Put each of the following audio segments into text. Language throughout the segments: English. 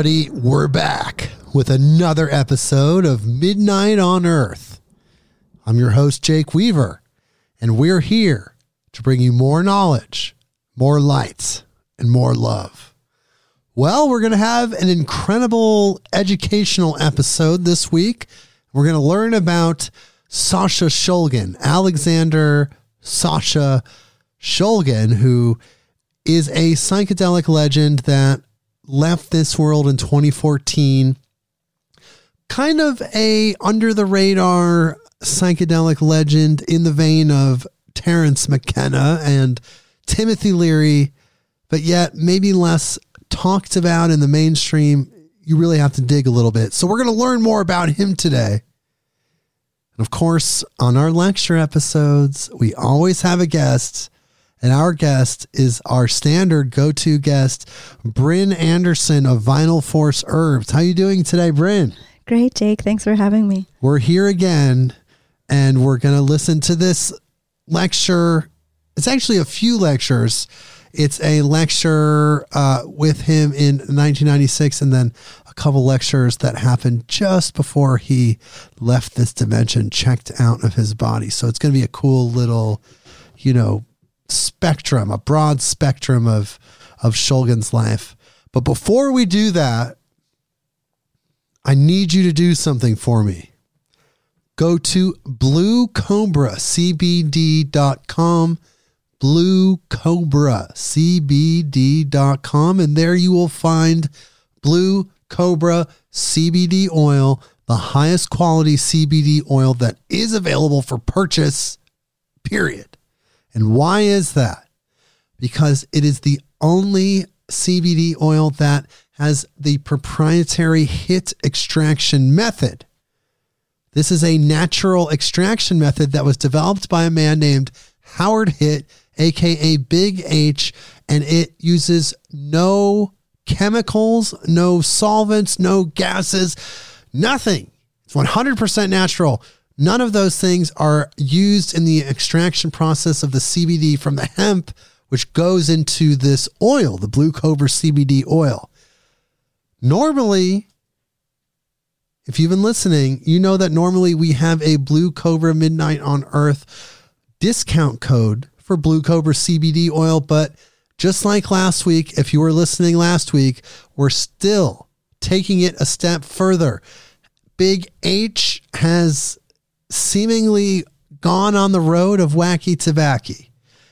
everybody, we're back with another episode of Midnight on Earth. I'm your host, Jake Weaver, and we're here to bring you more knowledge, more lights, and more love. Well, we're going to have an incredible educational episode this week. We're going to learn about Sasha Shulgin, Alexander Sasha Shulgin, who is a psychedelic legend that left this world in 2014 kind of a under the radar psychedelic legend in the vein of Terence McKenna and Timothy Leary, but yet maybe less talked about in the mainstream. You really have to dig a little bit. So we're going to learn more about him today. And of course, on our lecture episodes, we always have a guest and our guest is our standard go-to guest, Bryn Anderson of Vinyl Force Herbs. How you doing today, Bryn? Great, Jake. Thanks for having me. We're here again, and we're going to listen to this lecture. It's actually a few lectures. It's a lecture uh, with him in 1996, and then a couple lectures that happened just before he left this dimension, checked out of his body. So it's going to be a cool little, you know, spectrum, a broad spectrum of of Shulgin's life. But before we do that, I need you to do something for me. Go to bluecobracbd.com, bluecobracbd.com, and there you will find Blue Cobra CBD oil, the highest quality CBD oil that is available for purchase, period. And why is that? Because it is the only CBD oil that has the proprietary HIT extraction method. This is a natural extraction method that was developed by a man named Howard Hitt, aka Big H, and it uses no chemicals, no solvents, no gases, nothing. It's 100% natural. None of those things are used in the extraction process of the CBD from the hemp, which goes into this oil, the Blue Cobra CBD oil. Normally, if you've been listening, you know that normally we have a Blue Cobra Midnight on Earth discount code for Blue Cobra CBD oil. But just like last week, if you were listening last week, we're still taking it a step further. Big H has seemingly gone on the road of wacky tobacco.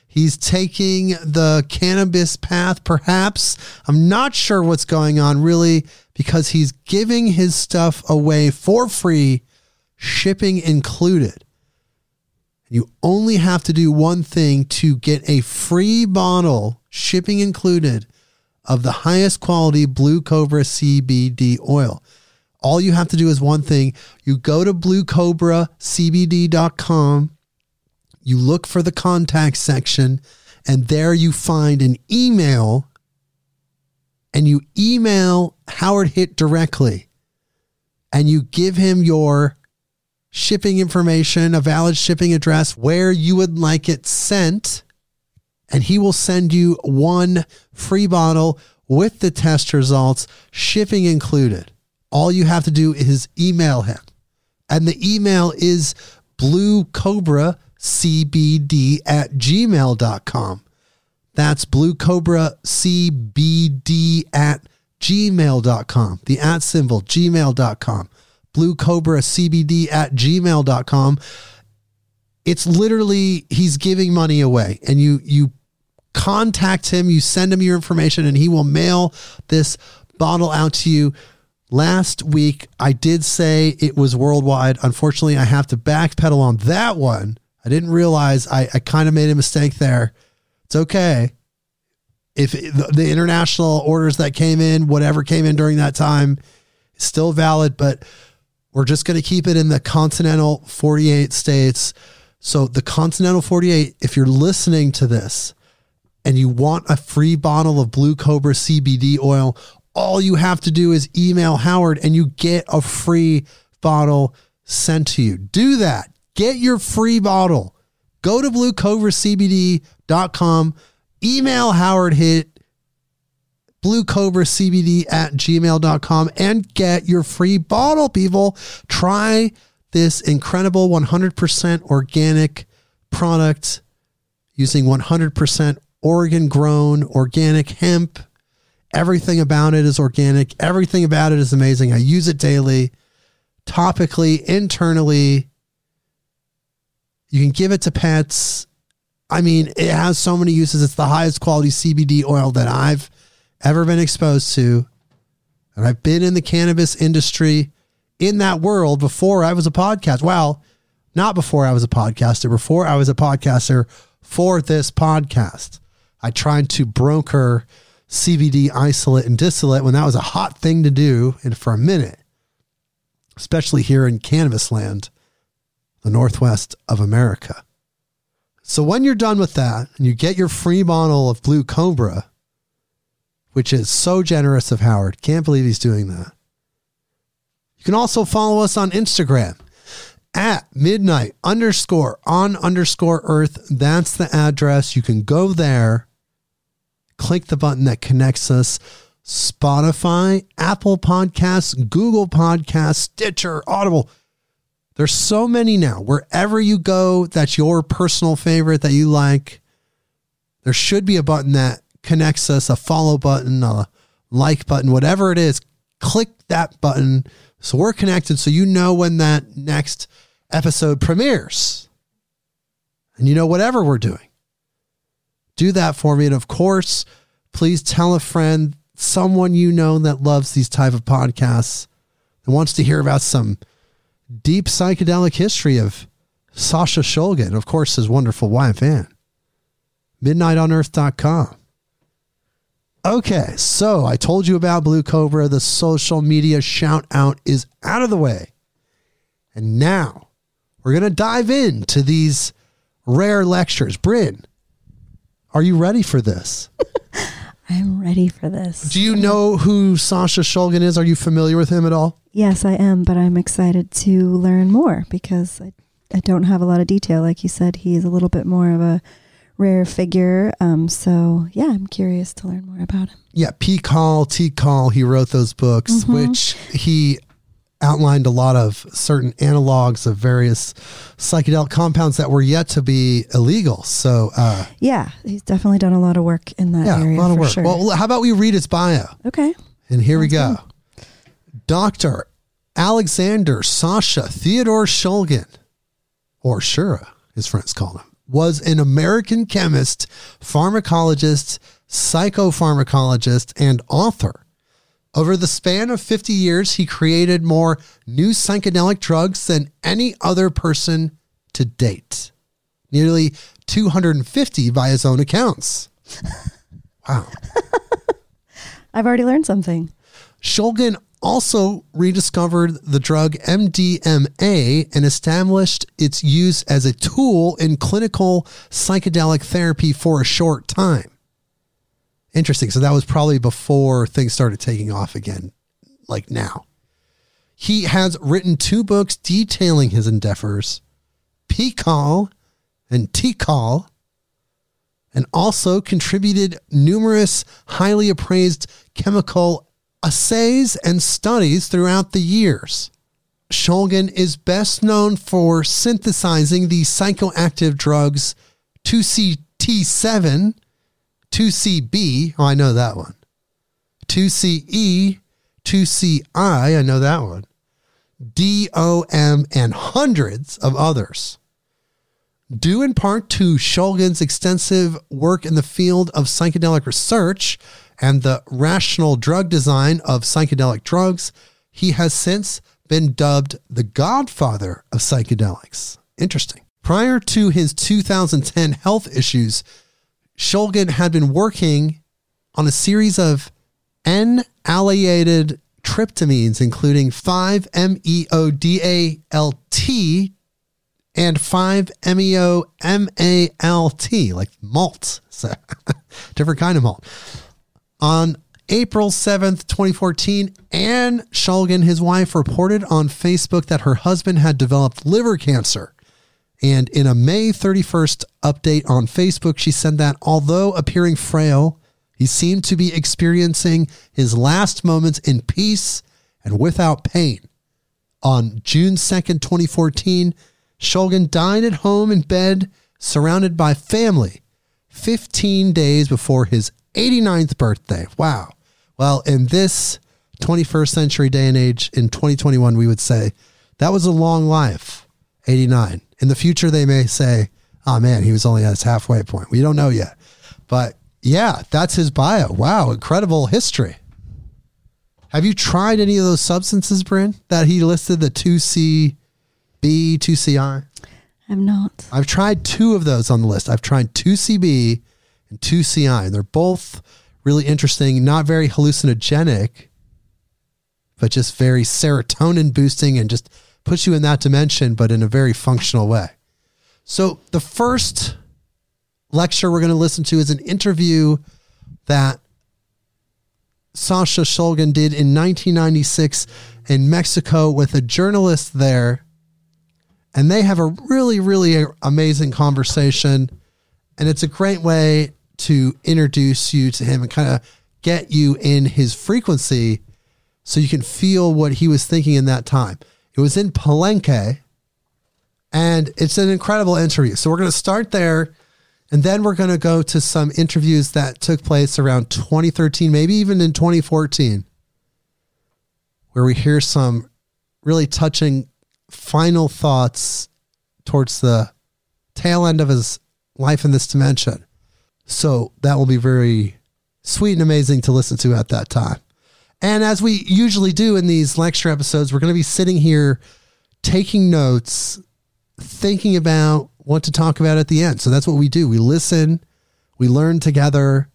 He's taking the cannabis path, perhaps. I'm not sure what's going on really because he's giving his stuff away for free, shipping included. You only have to do one thing to get a free bottle, shipping included, of the highest quality Blue Cobra CBD oil. All you have to do is one thing. You go to bluecobracbd.com, you look for the contact section, and there you find an email, and you email Howard Hitt directly, and you give him your shipping information, a valid shipping address, where you would like it sent, and he will send you one free bottle with the test results, shipping included all you have to do is email him. And the email is bluecobracbd at gmail.com. That's bluecobracbd at gmail.com. The at symbol, gmail.com. Bluecobracbd at gmail.com. It's literally, he's giving money away. And you, you contact him, you send him your information, and he will mail this bottle out to you Last week, I did say it was worldwide. Unfortunately, I have to backpedal on that one. I didn't realize I, I kind of made a mistake there. It's okay. If the, the international orders that came in, whatever came in during that time, is still valid, but we're just going to keep it in the continental 48 states. So, the continental 48, if you're listening to this, and you want a free bottle of Blue Cobra CBD oil, all you have to do is email Howard and you get a free bottle sent to you. Do that. Get your free bottle. Go to bluecobracbd.com, email Howard Hitt, bluecobracbd at gmail.com, and get your free bottle, people. Try this incredible 100% organic product using 100% Oregon grown organic hemp. Everything about it is organic. Everything about it is amazing. I use it daily, topically, internally. You can give it to pets. I mean, it has so many uses. It's the highest quality CBD oil that I've ever been exposed to. And I've been in the cannabis industry in that world before I was a podcast. Well, not before I was a podcaster, before I was a podcaster for this podcast. I tried to broker CBD isolate and distillate when that was a hot thing to do and for a minute, especially here in cannabis land, the Northwest of America. So when you're done with that and you get your free bottle of Blue Cobra, which is so generous of Howard, can't believe he's doing that. You can also follow us on Instagram at midnight underscore on underscore earth. That's the address. You can go there, click the button that connects us. Spotify, Apple Podcasts, Google Podcasts, Stitcher, Audible. There's so many now. Wherever you go, that's your personal favorite that you like. There should be a button that connects us, a follow button, a like button, whatever it is. Click that button so we're connected so you know when that next episode premieres. And you know whatever we're doing. Do that for me. And of course, please tell a friend, someone you know that loves these type of podcasts and wants to hear about some deep psychedelic history of Sasha Shulgin, of course, his wonderful wife, Anne. MidnightOnEarth.com. Okay, so I told you about Blue Cobra. The social media shout out is out of the way. And now we're going to dive into these rare lectures. Bryn, are you ready for this? I'm ready for this. Do you know who Sasha Shulgin is? Are you familiar with him at all? Yes, I am, but I'm excited to learn more because I, I don't have a lot of detail. Like you said, he is a little bit more of a rare figure. Um, so yeah, I'm curious to learn more about him. Yeah, PiHKAL, T. Call, he wrote those books, Mhm. which he outlined a lot of certain analogs of various psychedelic compounds that were yet to be illegal. So, uh, Yeah, he's definitely done a lot of work in that yeah, a lot of work. sure. Well, how about we read his bio? okay. And here we go. Sounds Dr. Alexander Sasha Theodore Shulgin, or Shura, his friends called him, was an American chemist, pharmacologist, psychopharmacologist, and author. Over the span of 50 years, he created more new psychedelic drugs than any other person to date. Nearly 250 by his own accounts. Wow. I've already learned something. Shulgin also rediscovered the drug MDMA and established its use as a tool in clinical psychedelic therapy for a short time. Interesting. So that was probably before things started taking off again, like now. He has written two books detailing his endeavors, PiHKAL and TiHKAL, and also contributed numerous highly appraised chemical assays and studies throughout the years. Shulgin is best known for synthesizing the psychoactive drugs 2CT7, 2CB, oh, I know that one, 2CE, 2CI, I know that one, DOM, and hundreds of others. Due in part to Shulgin's extensive work in the field of psychedelic research and the rational drug design of psychedelic drugs, he has since been dubbed the godfather of psychedelics. Interesting. Prior to his 2010 health issues, Shulgin had been working on a series of N-allylated tryptamines, including E 5-MeO-DALT and 5 MEO MALT, like malt. So, different kind of malt. On April 7th, 2014, Anne Shulgin, his wife, reported on Facebook that her husband had developed liver cancer. And in a May 31st update on Facebook, she said that although appearing frail, he seemed to be experiencing his last moments in peace and without pain. On June 2nd, 2014, Shulgin died at home in bed, surrounded by family, 15 days before his 89th birthday. Wow. Well, in this 21st century day and age, in 2021, we would say that was a long life, 89. In the future, they may say, oh man, he was only at his halfway point. We don't know yet. But yeah, that's his bio. Wow, incredible history. Have you tried any of those substances, Bryn, that he listed the 2CB, 2CI? I'm not. I've tried two of those on the list. I've tried 2CB and 2CI, and they're both really interesting, not very hallucinogenic, but just very serotonin boosting and just puts you in that dimension, but in a very functional way. So the first lecture we're going to listen to is an interview that Sasha Shulgin did in 1996 in Mexico with a journalist there. And they have a really, really amazing conversation. And it's a great way to introduce you to him and kind of get you in his frequency so you can feel what he was thinking in that time. It was in Palenque, and it's an incredible interview. So we're going to start there, and then we're going to go to some interviews that took place around 2013, maybe even in 2014, where we hear some really touching final thoughts towards the tail end of his life in this dimension. So that will be very sweet and amazing to listen to at that time. And as we usually do in these lecture episodes, we're going to be sitting here taking notes, thinking about what to talk about at the end. So that's what we do. We listen, we learn together.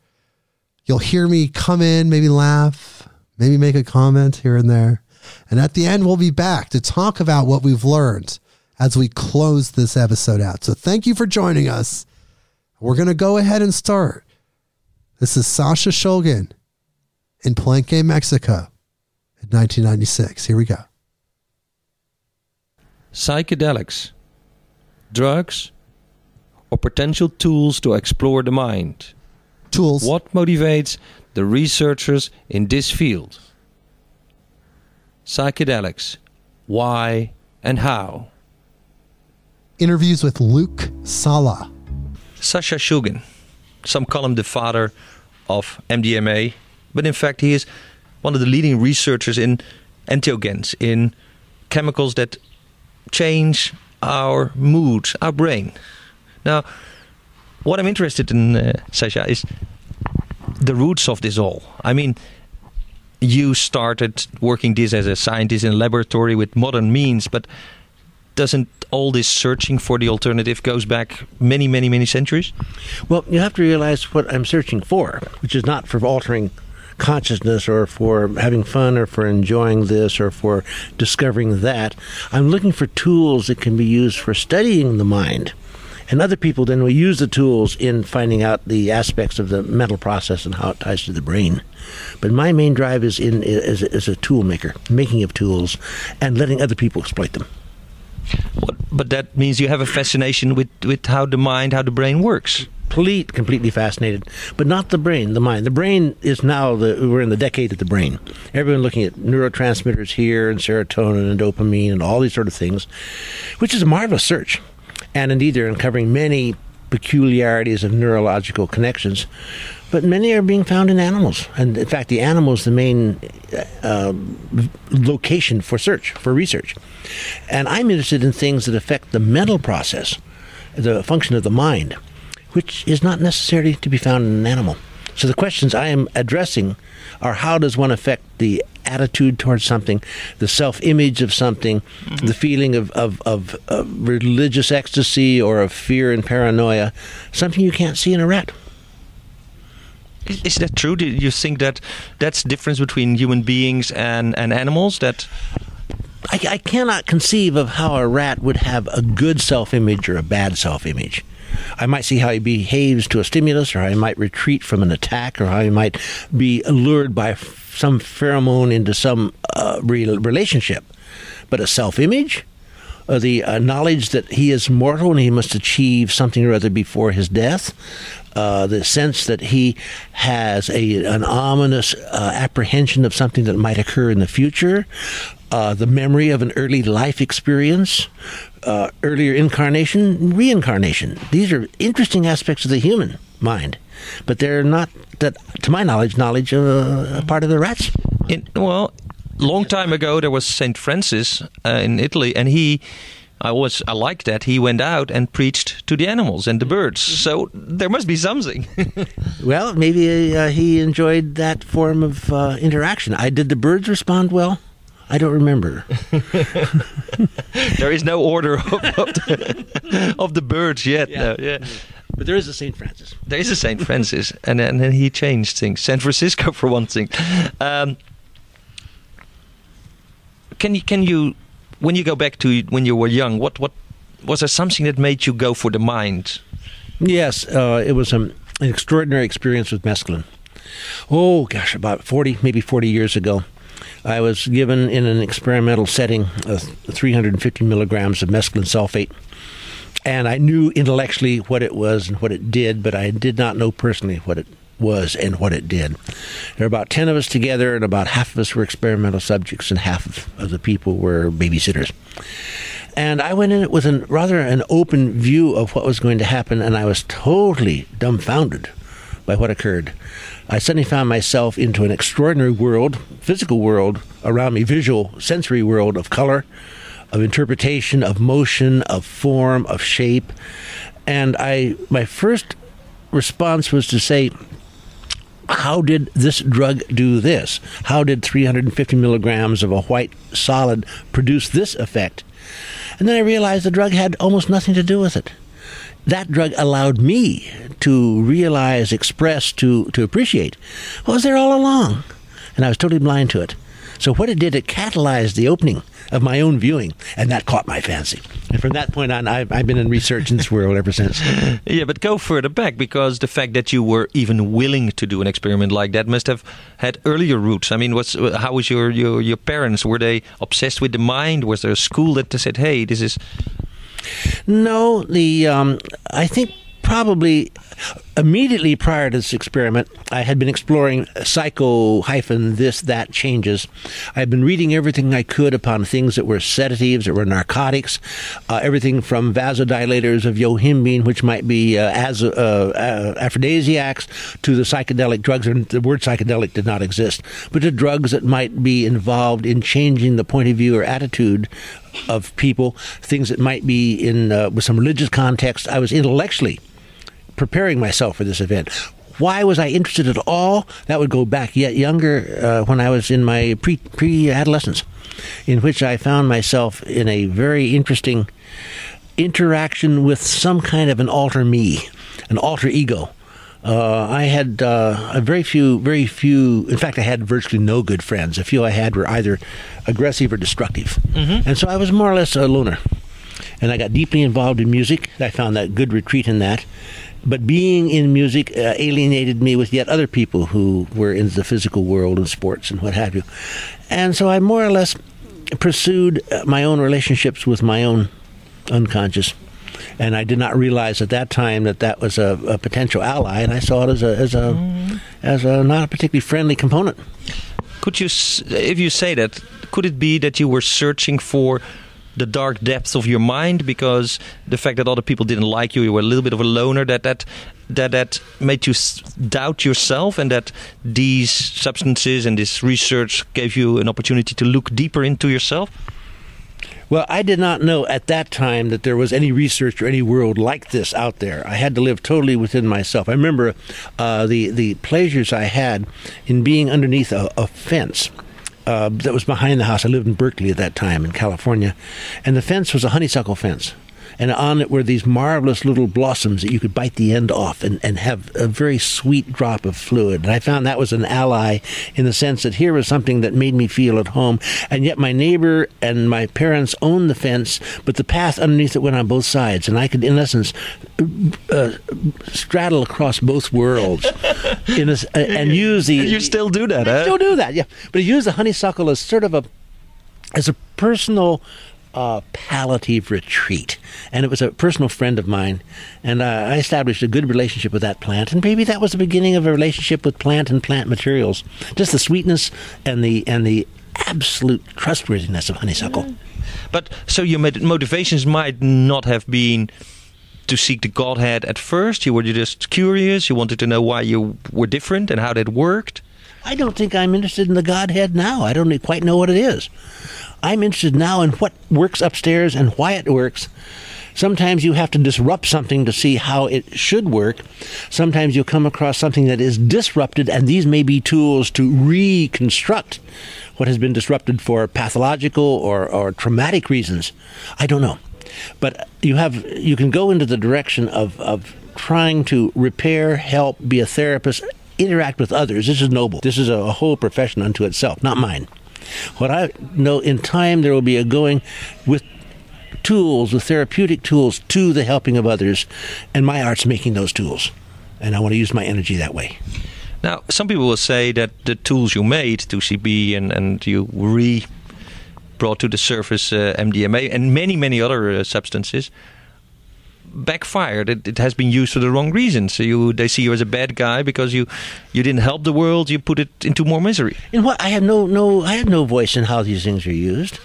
You'll hear me come in, maybe laugh, maybe make a comment here and there. And at the end, we'll be back to talk about what we've learned as we close this episode out. So thank you for joining us. We're going to go ahead and start. This is Sasha Shulgin in Palenque, Mexico in 1996. Here we go. Psychedelics, drugs, or potential tools to explore the mind. Tools. What motivates the researchers in this field? Psychedelics, why and how? Interviews with Luc Sala. Sasha Shulgin. Some call him the father of MDMA, but in fact, he is one of the leading researchers in entheogens, in chemicals that change our mood, our brain. Now, what I'm interested in, uh, Sasha, is the roots of this all. I mean, you started working this as a scientist in a laboratory with modern means, but doesn't all this searching for the alternative goes back many, many, many centuries? Well, you have to realize what I'm searching for, which is not for altering consciousness or for having fun or for enjoying this or for discovering that. I'm looking for tools that can be used for studying the mind. And other people then will use the tools in finding out the aspects of the mental process and how it ties to the brain. But my main drive is in as a, a tool maker, making of tools, and letting other people exploit them. What, but that means you have a fascination with, with how the mind, how the brain works. Complete, completely fascinated, but not the brain, the mind. The brain is now the we're in the decade of the brain. Everyone looking at neurotransmitters here and serotonin and dopamine and all these sort of things, which is a marvelous search. And indeed, they're uncovering many peculiarities of neurological connections, but many are being found in animals. And in fact, the animal is the main uh, location for search, for research. And I'm interested in things that affect the mental process, the function of the mind, which is not necessarily to be found in an animal. So the questions I am addressing are how does one affect the attitude towards something, the self image of something, mm-hmm. the feeling of, of, of, of, religious ecstasy or of fear and paranoia, something you can't see in a rat. Is that true? Do you think that that's the difference between human beings and, and animals? That I, I cannot conceive of how a rat would have a good self image or a bad self image. I might see how he behaves to a stimulus, or he might retreat from an attack, or how he might be lured by some pheromone into some uh, re- relationship. But a self image, uh, the uh, knowledge that he is mortal and he must achieve something or other before his death, uh, the sense that he has a an ominous uh, apprehension of something that might occur in the future, uh, the memory of an early life experience, uh, earlier incarnation, reincarnation. These are interesting aspects of the human mind, but they're not that, to my knowledge, knowledge of a part of the rats. In, well, long time ago there was Saint Francis uh, in Italy, and he. I was I like that he went out and preached to the animals and the birds. So there must be something. Well, maybe uh, he enjoyed that form of uh, interaction. I did the birds respond well? I don't remember. there is no order of, of, the, of the birds yet. no, yeah. But there is a St. Francis. There is a Saint Francis, and and then he changed things. San Francisco, for one thing. Um, can you can you when you go back to when you were young? What what was there something that made you go for the mind? Yes, uh, it was um, an extraordinary experience with mescaline. Oh gosh, about forty, maybe forty years ago, I was given in an experimental setting uh, 350 milligrams of mescaline sulfate, and I knew intellectually what it was and what it did, but I did not know personally what it was and what it did. There were about 10 of us together, and about half of us were experimental subjects, and half of, of the people were babysitters. And I went in it with an, rather an open view of what was going to happen, and I was totally dumbfounded by what occurred. I suddenly found myself into an extraordinary world, physical world around me, visual, sensory world of color, of interpretation, of motion, of form, of shape. And I, my first response was to say, how did this drug do this? How did 350 milligrams of a white solid produce this effect? And then I realized the drug had almost nothing to do with it. That drug allowed me to realize, express, to, to appreciate was there all along. And I was totally blind to it. So what it did, it catalyzed the opening of my own viewing, and that caught my fancy. And from that point on, I've, I've been in research in this world ever since. Yeah, but go further back because the fact that you were even willing to do an experiment like that must have had earlier roots. I mean, what's how was your your, your parents? Were they obsessed with the mind? Was there a school that said, "Hey, this is"? No, the um, I think probably immediately prior to this experiment, I had been exploring psycho hyphen this that changes. I had been reading everything I could upon things that were sedatives, that were narcotics, uh, everything from vasodilators of yohimbine, which might be uh, as uh, uh, aphrodisiacs, to the psychedelic drugs. And the word psychedelic did not exist, but to drugs that might be involved in changing the point of view or attitude of people, things that might be in uh, with some religious context. I was intellectually preparing myself for this event. Why was I interested at all? That would go back yet younger uh, when I was in my pre pre adolescence, in which I found myself in a very interesting interaction with some kind of an alter me, an alter ego. Uh, I had uh, a very few, very few. In fact, I had virtually no good friends. A few I had were either aggressive or destructive, and so I was more or less a loner. And I got deeply involved in music. I found that good retreat in that. But being in music uh, alienated me with yet other people who were in the physical world and sports and what have you. And so I more or less pursued uh, my own relationships with my own unconscious. And I did not realize at that time that that was a, a potential ally, and I saw it as a as a mm-hmm. as a not a particularly friendly component. Could you, if you say that, could it be that you were searching for the dark depths of your mind because the fact that other people didn't like you, you were a little bit of a loner, that that that that made you s- doubt yourself, and that these substances and this research gave you an opportunity to look deeper into yourself? Well, I did not know at that time that there was any research or any world like this out there. I had to live totally within myself. I remember uh, the the pleasures I had in being underneath a, a fence. Uh, that was behind the house. I lived in Berkeley at that time in California, and the fence was a honeysuckle fence. And on it were these marvelous little blossoms that you could bite the end off and, and have a very sweet drop of fluid. And I found that was an ally in the sense that here was something that made me feel at home. And yet my neighbor and my parents owned the fence, but the path underneath it went on both sides. And I could, in essence, uh, straddle across both worlds in a, and use the. You still do that, I huh? still do that, yeah. But I use the honeysuckle as sort of a as a personal uh, palliative retreat. And it was a personal friend of mine, and uh, I established a good relationship with that plant. And maybe that was the beginning of a relationship with plant and plant materials. Just the sweetness and the and the absolute trustworthiness of honeysuckle. But so your mot- motivations might not have been to seek the Godhead at first. You were just curious. You wanted to know why you were different and how that worked. I don't think I'm interested in the Godhead now. I don't quite know what it is. I'm interested now in what works upstairs and why it works. Sometimes you have to disrupt something to see how it should work. Sometimes you'll come across something that is disrupted, and these may be tools to reconstruct what has been disrupted for pathological or, or traumatic reasons. I don't know. But you have you can go into the direction of, of trying to repair, help, be a therapist, interact with others. This is noble. This is a whole profession unto itself, not mine. What I know in time there will be a going with tools, with therapeutic tools to the helping of others, and my art's making those tools. And I want to use my energy that way. Now, some people will say that the tools you made, 2CB, and, and you re brought to the surface uh, MDMA and many, many other uh, substances, backfired. It, it has been used for the wrong reasons. So you, they see you as a bad guy because you, you didn't help the world. You put it into more misery. And what I have no no I have no voice in how these things are used.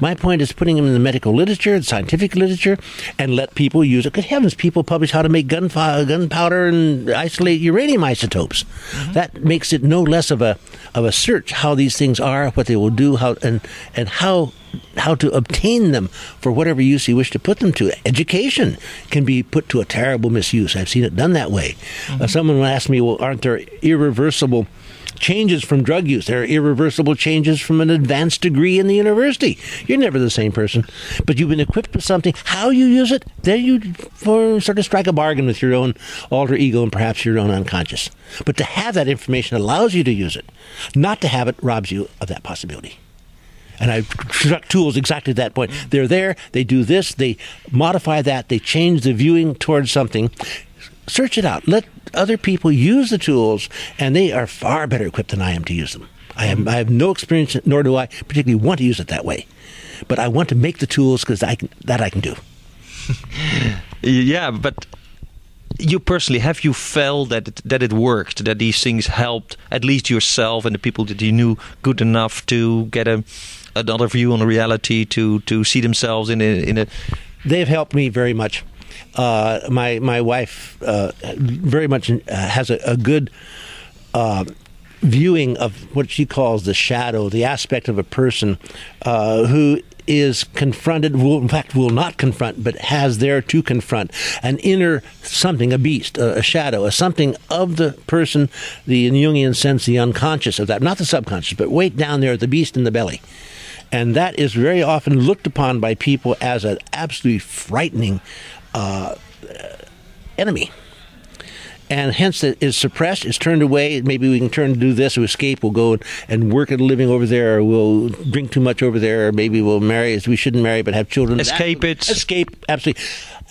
My point is putting them in the medical literature, the scientific literature, and let people use it. Good heavens, people publish how to make gunfire, gunpowder and isolate uranium isotopes. That makes it no less of a of a search how these things are, what they will do, how and and how how to obtain them for whatever use you wish to put them to. Education can be put to a terrible misuse. I've seen it done that way. Uh, someone asked me, "Well, aren't there irreversible?" Changes from drug use. There are irreversible changes from an advanced degree in the university. You're never the same person, but you've been equipped with something. How you use it, then you sort of strike a bargain with your own alter ego and perhaps your own unconscious. But to have that information allows you to use it. Not to have it robs you of that possibility. And I've struck tools exactly to that point. They're there, they do this, they modify that, they change the viewing towards something. Search it out. Let other people use the tools, and they are far better equipped than I am to use them. I, am, I have no experience, nor do I particularly want to use it that way. But I want to make the tools because that I can do. Yeah, but you personally have you felt that it, that it worked, that these things helped at least yourself and the people that you knew good enough to get a another view on reality, to to see themselves in a in a They've helped me very much. Uh, my my wife uh, very much uh, has a, a good uh, viewing of what she calls the shadow, the aspect of a person who is confronted, will, in fact, will not confront, but has there to confront an inner something, a beast, a, a shadow, a something of the person, the in Jungian sense, the unconscious of that, not the subconscious, but wait down there, the beast in the belly. And that is very often looked upon by people as an absolutely frightening uh, enemy and hence it is suppressed, it's turned away. Maybe we can turn to do this or escape. We'll go and work at a living over there, or we'll drink too much over there, or maybe we'll marry as we shouldn't marry but have children. Escape it. Escape, absolutely.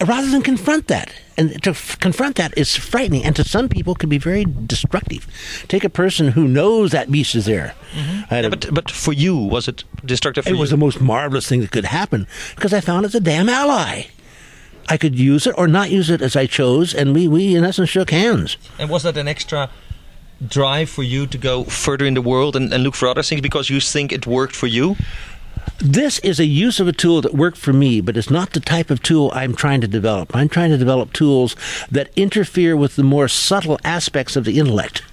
Rather than confront that. And to f- confront that is frightening, and to some people can be very destructive. Take a person who knows that beast is there. Had Yeah, a- but but for you was it destructive? For it was the most marvelous thing that could happen because I found it's a damn ally. I could use it or not use it as I chose, and we, we in essence shook hands. And was that an extra drive for you to go further in the world and, and look for other things because you think it worked for you? This is a use of a tool that worked for me, but it's not the type of tool I'm trying to develop. I'm trying to develop tools that interfere with the more subtle aspects of the intellect.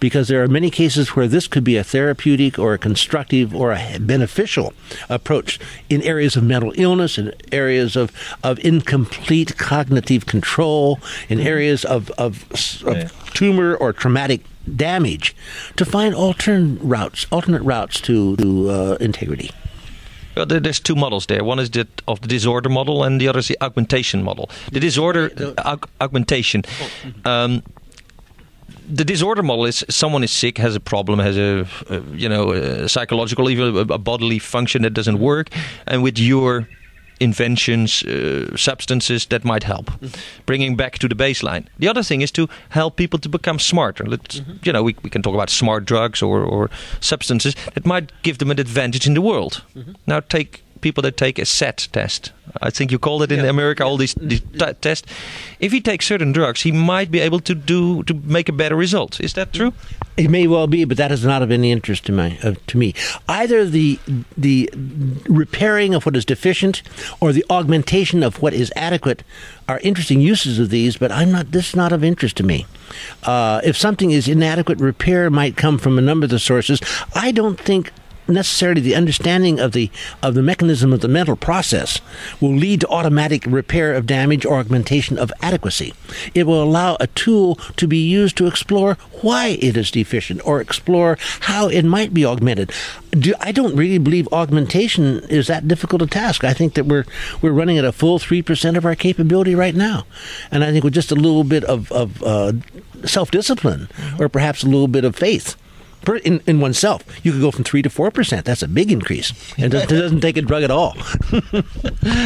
Because there are many cases where this could be a therapeutic or a constructive or a beneficial approach in areas of mental illness, in areas of, of incomplete cognitive control, in areas of, of, of Yeah. tumor or traumatic damage, to find alternate routes, alternate routes to, to uh, integrity. Well, there's two models there. One is the of the disorder model, and the other is the augmentation model. The disorder aug- augmentation. Um, the disorder model is someone is sick, has a problem, has a, uh you know a psychological, even a, a bodily function that doesn't work, and with your inventions, uh, substances that might help, bringing back to the baseline. The other thing is to help people to become smarter. Let's, you know, we, we can talk about smart drugs or, or substances that might give them an advantage in the world. Now take people that take a SAT test. I think you call it in America all these, these t- tests. If he takes certain drugs, he might be able to do to make a better result. Is that true? It may well be, but that is not of any interest to my uh, to me. Either the the repairing of what is deficient or the augmentation of what is adequate are interesting uses of these, but I'm not. This is not of interest to me. Uh, if something is inadequate, repair might come from a number of the sources. I don't think necessarily the understanding of the of the mechanism of the mental process will lead to automatic repair of damage or augmentation of adequacy. It will allow a tool to be used to explore why it is deficient or explore how it might be augmented. Do, I don't really believe augmentation is that difficult a task. I think that we're we're running at a full three percent of our capability right now, and I think with just a little bit of, of uh, self discipline or perhaps a little bit of faith per, in, in oneself, you could go from three to four percent. That's a big increase, and it doesn't take a drug at all.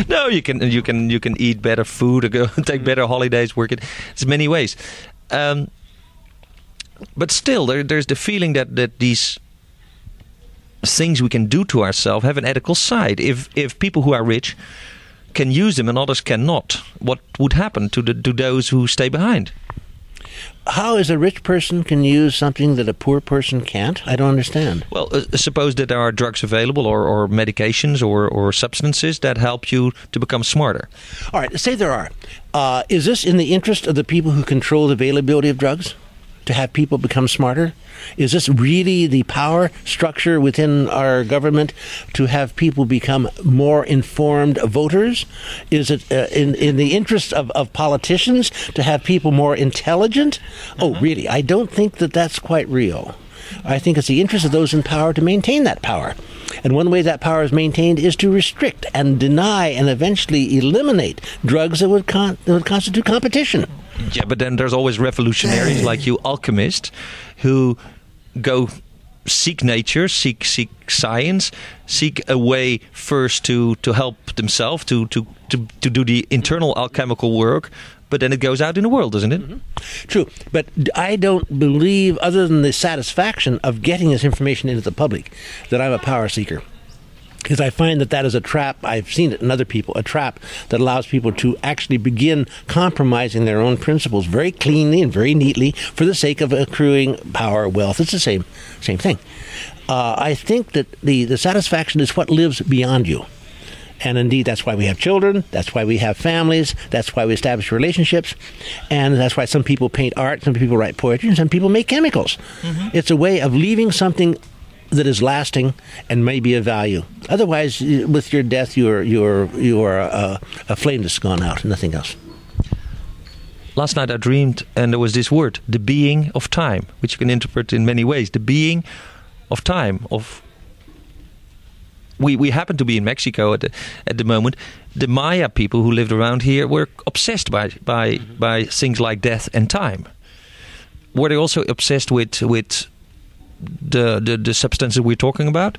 No, you can you can you can eat better food or go take better holidays. Work it. There's many ways, um, but still, there, there's the feeling that that these things we can do to ourselves have an ethical side. If if people who are rich can use them and others cannot, what would happen to the to those who stay behind? How is a rich person can use something that a poor person can't? I don't understand. Well, uh, suppose that there are drugs available or, or medications or, or substances that help you to become smarter. All right, say there are. Uh, is this in the interest of the people who control the availability of drugs? To have people become smarter? Is this really the power structure within our government to have people become more informed voters? Is it uh, in, in the interest of, of politicians to have people more intelligent? Oh, really? I don't think that that's quite real. I think it's the interest of those in power to maintain that power. And one way that power is maintained is to restrict and deny and eventually eliminate drugs that would, con- that would constitute competition. Yeah, but then there's always revolutionaries like you, alchemists, who go seek nature, seek seek science, seek a way first to to help themselves to to to, to do the internal alchemical work. But then it goes out in the world, doesn't it? Mm-hmm. True, but I don't believe, other than the satisfaction of getting this information into the public, that I'm a power seeker. Because I find that that is a trap. I've seen it in other people, a trap that allows people to actually begin compromising their own principles very cleanly and very neatly for the sake of accruing power, wealth. It's the same, same thing. Uh, I think that the, the satisfaction is what lives beyond you. And indeed, that's why we have children. That's why we have families. That's why we establish relationships. And that's why some people paint art, some people write poetry, and some people make chemicals. It's a way of leaving something that is lasting and may be of value. Otherwise, with your death, you're, you're, you're a, uh, a flame that's gone out, nothing else. Last night I dreamed, and there was this word, the being of time, which you can interpret in many ways. The being of time. Of we we happen to be in Mexico at the at the moment. The Maya people who lived around here were obsessed by by by things like death and time. Were they also obsessed with with the the, the substances we're talking about?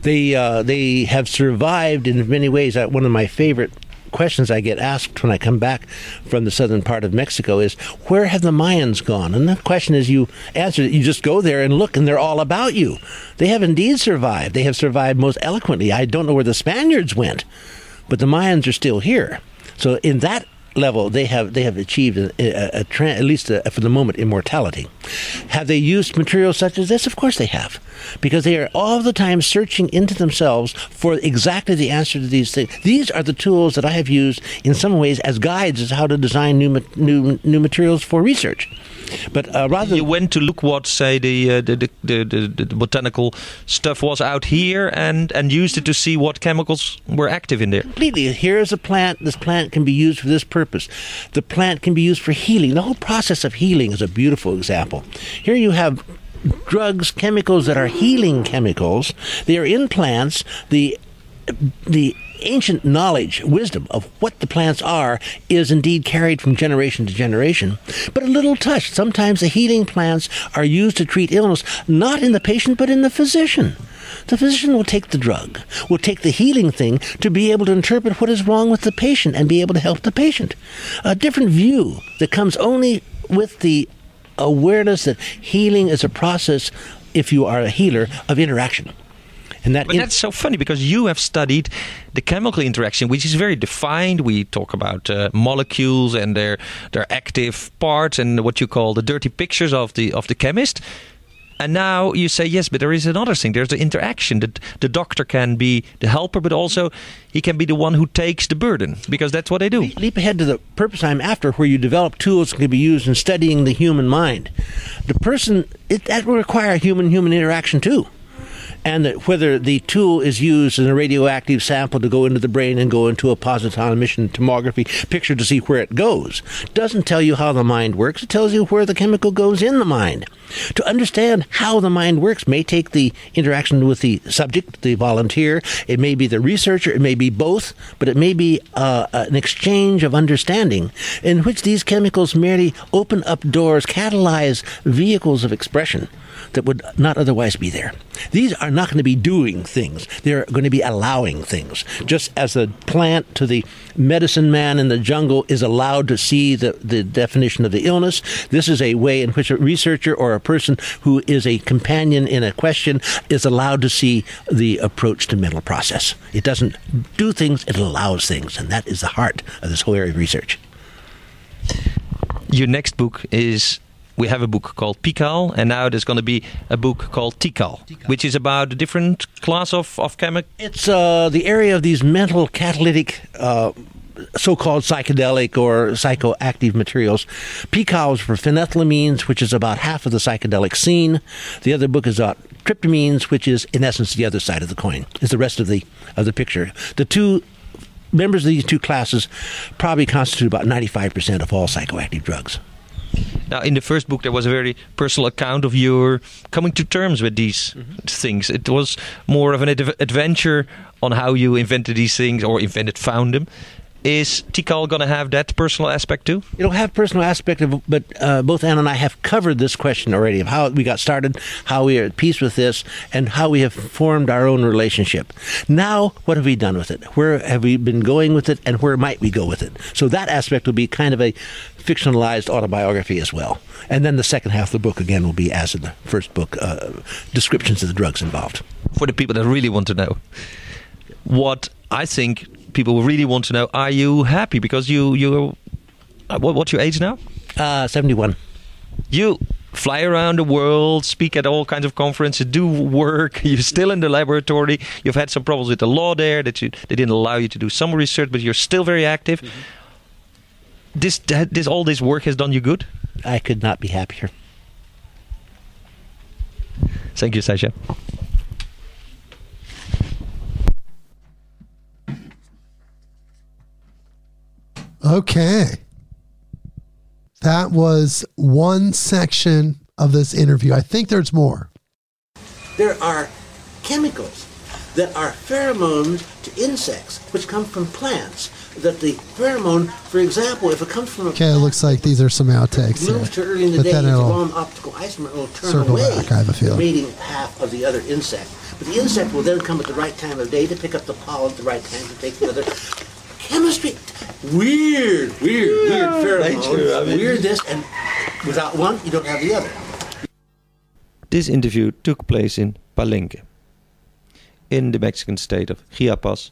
They, uh, they have survived in many ways. Uh, one of my favorite questions I get asked when I come back from the southern part of Mexico is, where have the Mayans gone? And the question is, you answer it, you just go there and look, and they're all about you. They have indeed survived. They have survived most eloquently. I don't know where the Spaniards went, but the Mayans are still here. So in that level, they have they have achieved a, a, a tran at least a, for the moment immortality. Have they used materials such as this? Of course they have, because they are all the time searching into themselves for exactly the answer to these things. These are the tools that I have used in some ways as guides as how to design new new new materials for research. But uh, rather You went to look what say the, uh, the, the, the the the botanical stuff was out here and and used it to see what chemicals were active in there. completely. Here is a plant. This plant can be used for this purpose. The plant can be used for healing. The whole process of healing is a beautiful example. Here you have drugs, chemicals that are healing chemicals. They are in plants. The the ancient knowledge, wisdom of what the plants are is indeed carried from generation to generation, but a little touch. Sometimes the healing plants are used to treat illness, not in the patient, but in the physician. The physician will take the drug, will take the healing thing to be able to interpret what is wrong with the patient and be able to help the patient. A different view that comes only with the awareness that healing is a process, if you are a healer, of interaction. And that but in- that's so funny because you have studied the chemical interaction, which is very defined. We talk about uh, molecules and their their active parts and what you call the dirty pictures of the of the chemist. And now you say yes, but there is another thing. There's the interaction. That the doctor can be the helper, but also he can be the one who takes the burden because that's what they do. Leap ahead to the purpose I'm after, where you develop tools that can be used in studying the human mind. The person it, that will require human-human interaction too and that whether the tool is used in a radioactive sample to go into the brain and go into a positron emission tomography picture to see where it goes doesn't tell you how the mind works. It tells you where the chemical goes in the mind. To understand how the mind works may take the interaction with the subject, the volunteer. It may be the researcher. It may be both, but it may be uh, an exchange of understanding in which these chemicals merely open up doors, catalyze vehicles of expression that would not otherwise be there. These are not going to be doing things. They're going to be allowing things. Just as a plant to the medicine man in the jungle is allowed to see the, the definition of the illness, this is a way in which a researcher or a person who is a companion in a question is allowed to see the approach to mental process. It doesn't do things, it allows things. And that is the heart of this whole area of research. Your next book is we have a book called PiHKAL, and now there's going to be a book called TiHKAL, which is about a different class of, of chemical. It's uh, the area of these mental catalytic. Uh, so-called psychedelic or psychoactive materials. PiHKAL is for phenethylamines, which is about half of the psychedelic scene. The other book is about tryptamines, which is in essence the other side of the coin. Is the rest of the of the picture. The two members of these two classes probably constitute about 95% of all psychoactive drugs. Now, in the first book, there was a very personal account of your coming to terms with these mm-hmm. things. It was more of an ad- adventure on how you invented these things or invented, found them. Is TiHKAL going to have that personal aspect too? It'll have personal aspect, of, but uh, both Anne and I have covered this question already of how we got started, how we are at peace with this, and how we have formed our own relationship. Now, what have we done with it? Where have we been going with it, and where might we go with it? So that aspect will be kind of a fictionalized autobiography as well. And then the second half of the book again will be, as in the first book, uh, descriptions of the drugs involved. For the people that really want to know, what I think people really want to know: Are you happy? Because you you uh, what what's your age now? Uh, seventy one. You fly around the world, speak at all kinds of conferences, do work. You're still in the laboratory. You've had some problems with the law there that you they didn't allow you to do some research, but you're still very active. Mm-hmm. This this all this work has done you good. I could not be happier. Thank you, Sasha. Okay. That was one section of this interview. I think there's more. There are chemicals that are pheromones to insects, which come from plants. That the pheromone, for example, if it comes from a okay, it looks like these are some outtakes. Moves to early in the but day, then it'll long optical isomer, will turn circle away back, I have a feeling. the mating half of the other insect. But the insect will then come at the right time of day to pick up the pollen at the right time to take the other chemistry. Weird, weird, yeah, weird pheromones. I mean, weird this, and without one, you don't have the other. This interview took place in Palenque, in the Mexican state of Chiapas,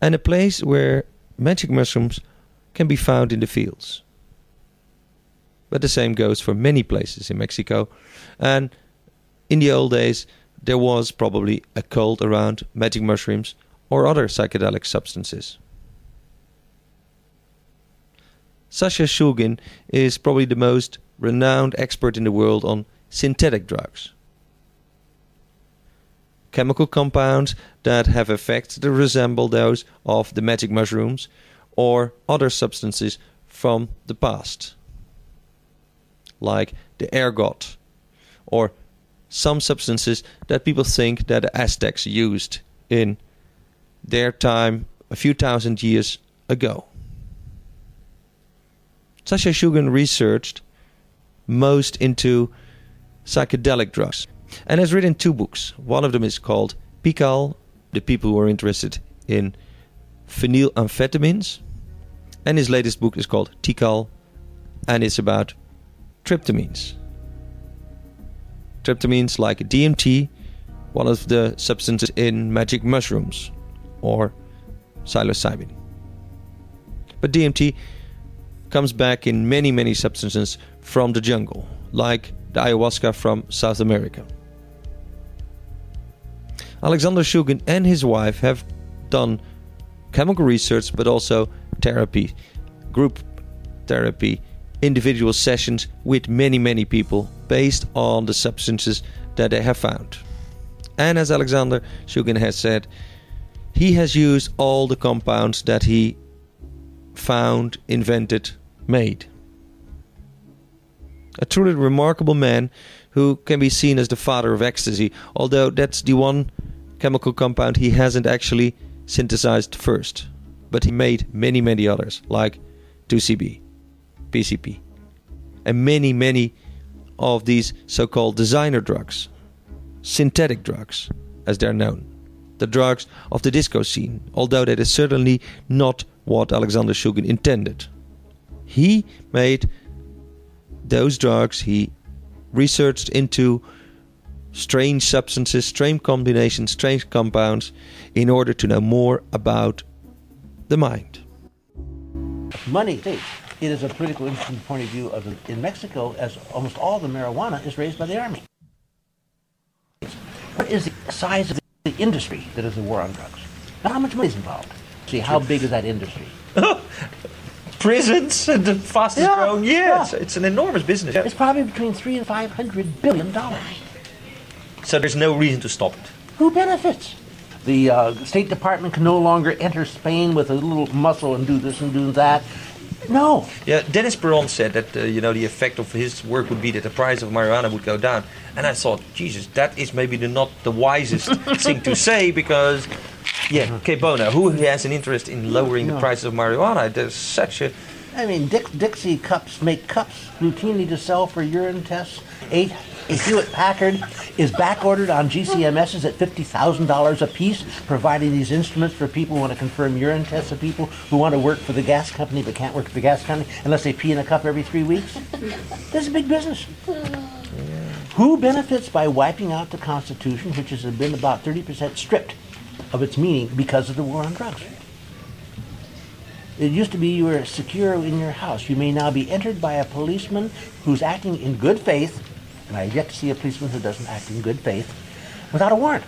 and a place where magic mushrooms can be found in the fields. But the same goes for many places in Mexico, and in the old days, there was probably a cult around magic mushrooms or other psychedelic substances. Sasha Shulgin is probably the most renowned expert in the world on synthetic drugs. Chemical compounds that have effects that resemble those of the magic mushrooms or other substances from the past, like the ergot or some substances that people think that the Aztecs used in their time a few thousand years ago. Sasha Shulgin researched most into psychedelic drugs and has written two books. One of them is called PiHKAL, the people who are interested in phenylamphetamines, and his latest book is called TiHKAL, and it's about tryptamines. Tryptamines like DMT, one of the substances in magic mushrooms, or psilocybin. But DMT comes back in many, many substances from the jungle, like the ayahuasca from South America. Alexander Shulgin and his wife have done chemical research but also therapy, group therapy, individual sessions with many, many people based on the substances that they have found. And as Alexander Shulgin has said, he has used all the compounds that he found, invented, made. A truly remarkable man who can be seen as the father of ecstasy, although that's the one chemical compound he hasn't actually synthesized first. But he made many, many others, like 2CB, PCP, and many, many of these so called designer drugs, synthetic drugs, as they're known. The drugs of the disco scene, although that is certainly not what Alexander Shulgin intended. He made those drugs, he researched into strange substances, strange combinations, strange compounds in order to know more about the mind. Money states. It is a political interesting point of view of the, in Mexico, as almost all the marijuana is raised by the army. What is the size of the industry that is the war on drugs? Not how much money is involved. See, how big is that industry? Prisons and the fastest Yeah, growing. Yeah, yeah. It's, it's an enormous business. It's probably between three and five hundred billion dollars. So there's no reason to stop it. Who benefits? The uh, State Department can no longer enter Spain with a little muscle and do this and do that. No. Yeah, Dennis Peron said that uh, you know the effect of his work would be that the price of marijuana would go down, and I thought, Jesus, that is maybe the, not the wisest thing to say because, yeah, K Bono, who has an interest in lowering the No. prices of marijuana? There's such a I mean, Dick, Dixie cups make cups routinely to sell for urine tests. A, a Hewlett Packard is back ordered on GCMSs at $50,000 a piece, providing these instruments for people who want to confirm urine tests of people who want to work for the gas company but can't work for the gas company unless they pee in a cup every three weeks. This is big business. Who benefits by wiping out the Constitution, which has been about 30% stripped of its meaning because of the war on drugs? It used to be you were secure in your house. You may now be entered by a policeman who's acting in good faith, and I have yet to see a policeman who doesn't act in good faith, without a warrant.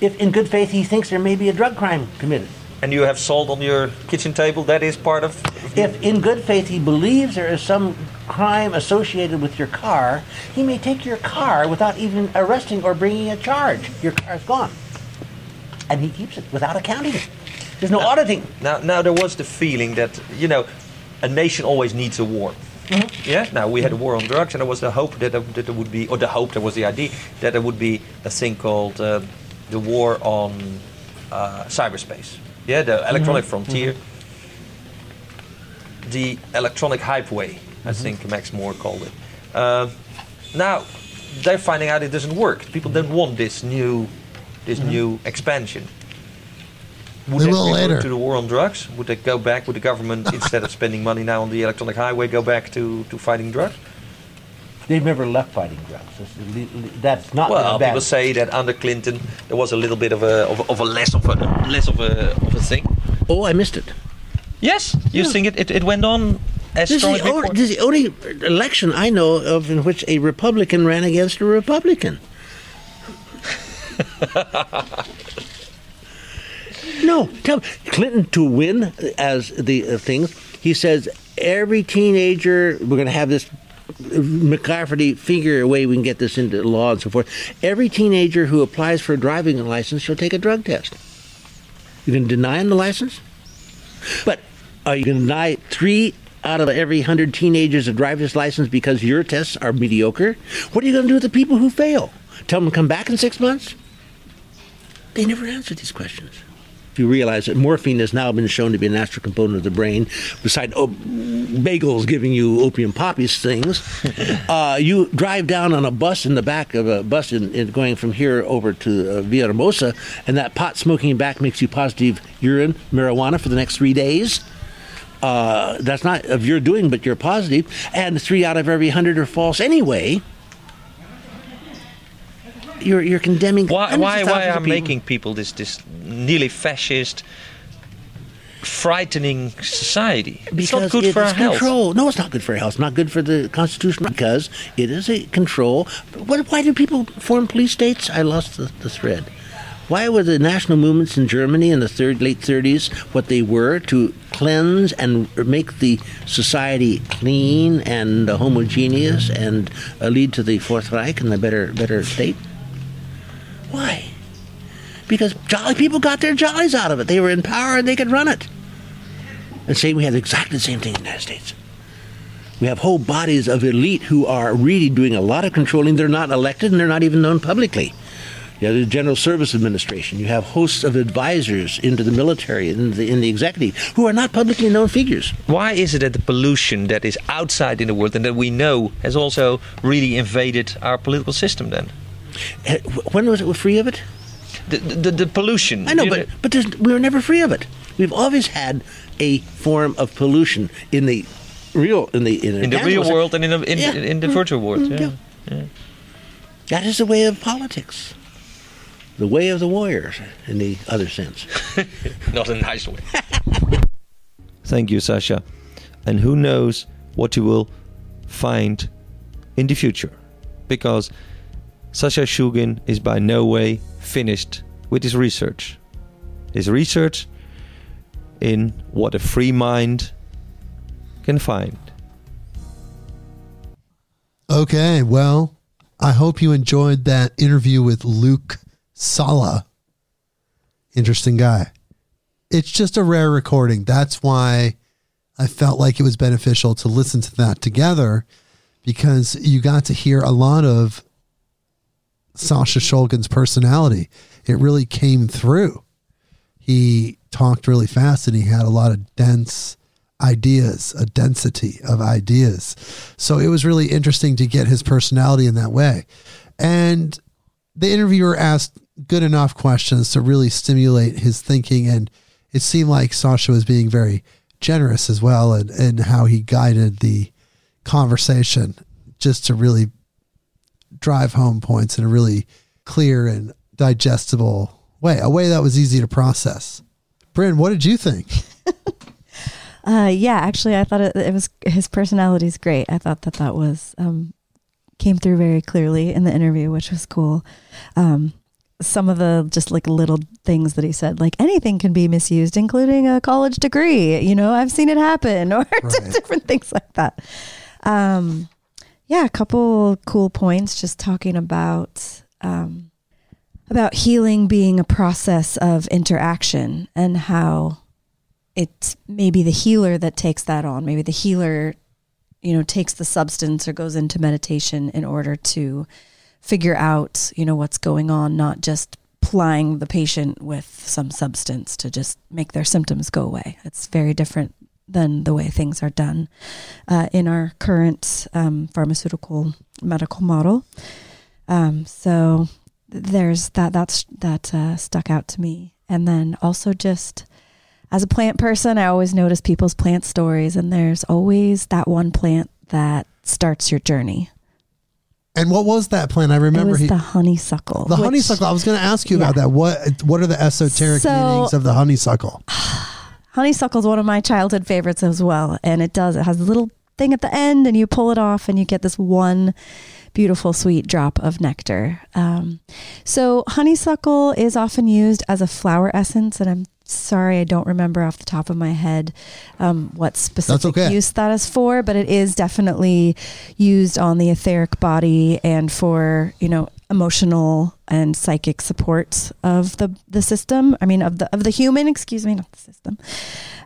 If in good faith he thinks there may be a drug crime committed. and you have salt on your kitchen table. That is part of. If in good faith he believes there is some crime associated with your car, he may take your car without even arresting or bringing a charge. Your car is gone. And he keeps it without accounting it. There's no auditing. Now, now there was the feeling that you know, a nation always needs a war. Yeah. Now we had a war on drugs, and there was the hope that there, that there would be, or the hope there was the idea that there would be a thing called uh, the war on uh, cyberspace. Yeah, the electronic frontier, the electronic hypeway. I think Max Moore called it. Um now they're finding out it doesn't work. People don't want this new, this new expansion. Would They that will revert later. to the war on drugs? Would they go back? Would the government, instead of spending money now on the electronic highway, go back to, to fighting drugs? They've never left fighting drugs. That's, le- le- not Well, bad. people say that under Clinton there was a little bit of a of, a- of a less of a less of a of a thing. Oh, I missed it. Yes, you think it, it, it went on as This is, strong the as this is the only election I know of in which a Republican ran against a Republican. no, tell Clinton to win as the uh, things. He says every teenager. We're going to have this McCaffrey figure a way we can get this into law and so forth. Every teenager who applies for a driving license shall take a drug test. You can deny him the license, but are you going to deny three out of every hundred teenagers a driver's license because your tests are mediocre? What are you going to do with the people who fail? Tell them to come back in six months? They never answer these questions. If you realize that morphine has now been shown to be a natural component of the brain, beside oh, bagels giving you opium poppies things, uh, you drive down on a bus in the back of a bus in, in going from here over to uh, Villahermosa, and that pot smoking back makes you positive urine marijuana for the next three days. Uh, that's not of your doing, but you're positive, and three out of every hundred are false anyway. You're you're condemning. Why, why, why are people. making people this, this nearly fascist, frightening society? Because it's not good it for our is health. control. No, it's not good for our health. It's not good for the Constitution because it is a control. What, why do people form police states? I lost the, the thread. Why were the national movements in Germany in the third, late 30s what they were to cleanse and make the society clean and homogeneous and uh, lead to the Fourth Reich and the better, better state? Why? Because jolly people got their jollies out of it. They were in power and they could run it. And say we have exactly the same thing in the United States. We have whole bodies of elite who are really doing a lot of controlling. They're not elected and they're not even known publicly. You have the General Service Administration. You have hosts of advisors into the military and the, in the executive who are not publicly known figures. Why is it that the pollution that is outside in the world and that we know has also really invaded our political system then? Eh, When was it free of it? The, the, the pollution. I know, you but but we were never free of it. We've always had a form of pollution in the real in the in, in the real world and in the, in, Yeah. in the virtual world. Mm, Yeah. yeah. That is the way of politics, the way of the warriors in the other sense. Not a nice way. Thank you, Sasha. And who knows what you will find in the future? Because Sasha Shulgin is by no way finished with his research. His research in what a free mind can find. Okay, well, I hope you enjoyed that interview with Luc Sala. Interesting guy. It's just a rare recording. That's why I felt like it was beneficial to listen to that together because you got to hear a lot of Sasha Shulgin's personality. It really came through. He talked really fast and he had a lot of dense ideas, a density of ideas. So it was really interesting to get his personality in that way. And the interviewer asked good enough questions to really stimulate his thinking. And it seemed like Sasha was being very generous as well and, and how he guided the conversation just to really drive home points in a really clear and digestible way, a way that was easy to process. Bryn, what did you think? Uh, yeah, actually, I thought it, it was his personality is great. I thought that that was um, came through very clearly in the interview, which was cool. Um, some of the just like little things that he said, like anything can be misused, including a college degree. You know, I've seen it happen, or Right. different things like that. Um, yeah, a couple cool points. Just talking about um, about healing being a process of interaction and how it's maybe the healer that takes that on. Maybe the healer, you know, takes the substance or goes into meditation in order to figure out, you know, what's going on, not just plying the patient with some substance to just make their symptoms go away. It's very different than the way things are done uh, in our current um, pharmaceutical medical model. Um, so there's that that's that uh, stuck out to me, and then also just as a plant person, I always notice people's plant stories, and there's always that one plant that starts your journey. And what was that plant? I It remember was he, the honeysuckle. the which- honeysuckle. I was going to ask you about that. What what are the esoteric So- meanings of the honeysuckle? Honeysuckle is one of my childhood favorites as well, and it does. It has a little thing at the end, and you pull it off, and you get this one beautiful sweet drop of nectar. Um, so honeysuckle is often used as a flower essence, and I'm sorry I don't remember off the top of my head um, what specific okay. use that is for, but it is definitely used on the etheric body and for you know emotional and psychic support of the the system. I mean of the of the human, excuse me, not the system.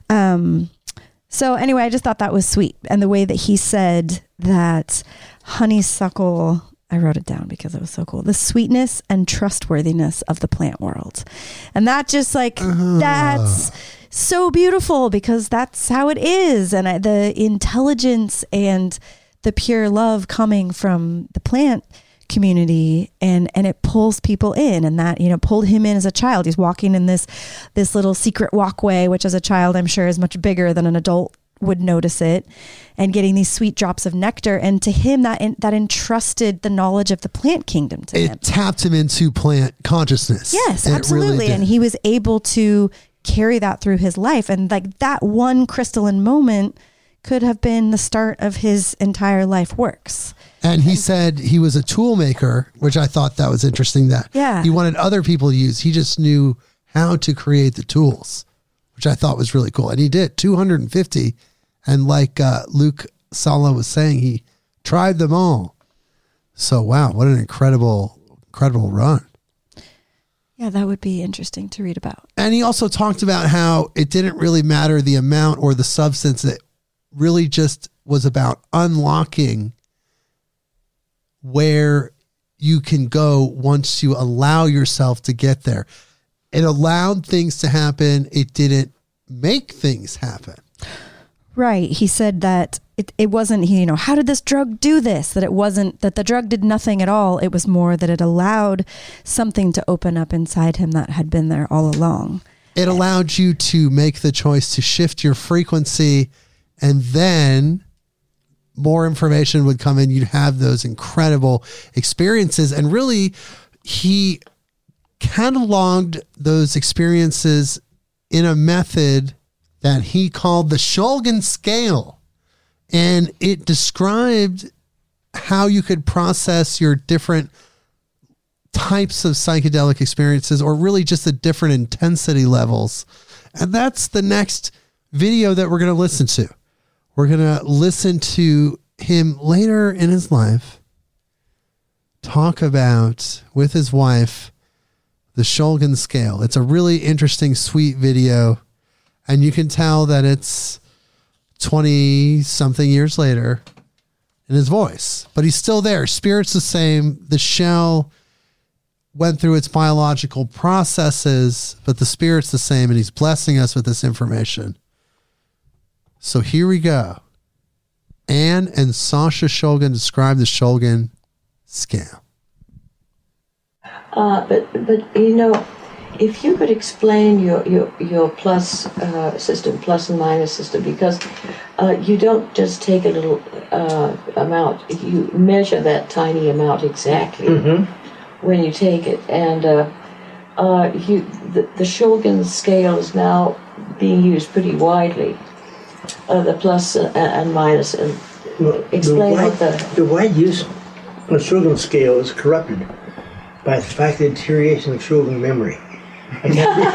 Um, so anyway, I just thought that was sweet, and the way that he said that honeysuckle I wrote it down because it was so cool. The sweetness and trustworthiness of the plant world. And that just like, uh-huh. that's so beautiful because that's how it is. And I, the intelligence and the pure love coming from the plant community and and it pulls people in and that you know pulled him in as a child he's walking in this this little secret walkway which as a child i'm sure is much bigger than an adult would notice it and getting these sweet drops of nectar and to him that that entrusted the knowledge of the plant kingdom to him It tapped him into plant consciousness. Yes, It really absolutely. did. and he was able to carry that through his life. And like that one crystalline moment could have been the start of his entire life works. And he said he was a tool maker, which I thought that was interesting. That Yeah. he wanted other people to use. He just knew how to create the tools, which I thought was really cool. And he did 250. And like uh, Luc Sala was saying, he tried them all. So wow, what an incredible, incredible run. Yeah, that would be interesting to read about. And he also talked about how it didn't really matter the amount or the substance. It really just was about unlocking where you can go once you allow yourself to get there. It allowed things to happen. It didn't make things happen. Right. He said that it, it wasn't, he, you know, how did this drug do this? That it wasn't, that the drug did nothing at all. It was more that it allowed something to open up inside him that had been there all along. It allowed you to make the choice to shift your frequency and then more information would come in. You'd have those incredible experiences. And really, he cataloged those experiences in a method that he called the Shulgin scale. And it described how you could process your different types of psychedelic experiences or really just the different intensity levels. And that's the next video that we're going to listen to. We're going to listen to him later in his life talk about with his wife the Shulgin scale. It's a really interesting, sweet video. And you can tell that it's 20 something years later in his voice, but he's still there. Spirit's the same. The shell went through its biological processes, but the spirit's the same, and he's blessing us with this information. So here we go. Anne and Sasha Shulgin describe the Shulgin scale. Uh, but but you know, if you could explain your your your plus uh, system, plus and minus system, because uh, you don't just take a little uh, amount; you measure that tiny amount exactly when you take it, and uh, uh, you the, the Shulgin scale is now being used pretty widely. Uh, the plus and, and minus, and Well, Explain the wide, what the- the wide use of the Shulgin scale is corrupted by the fact the deterioration of Shulgin memory. I can't,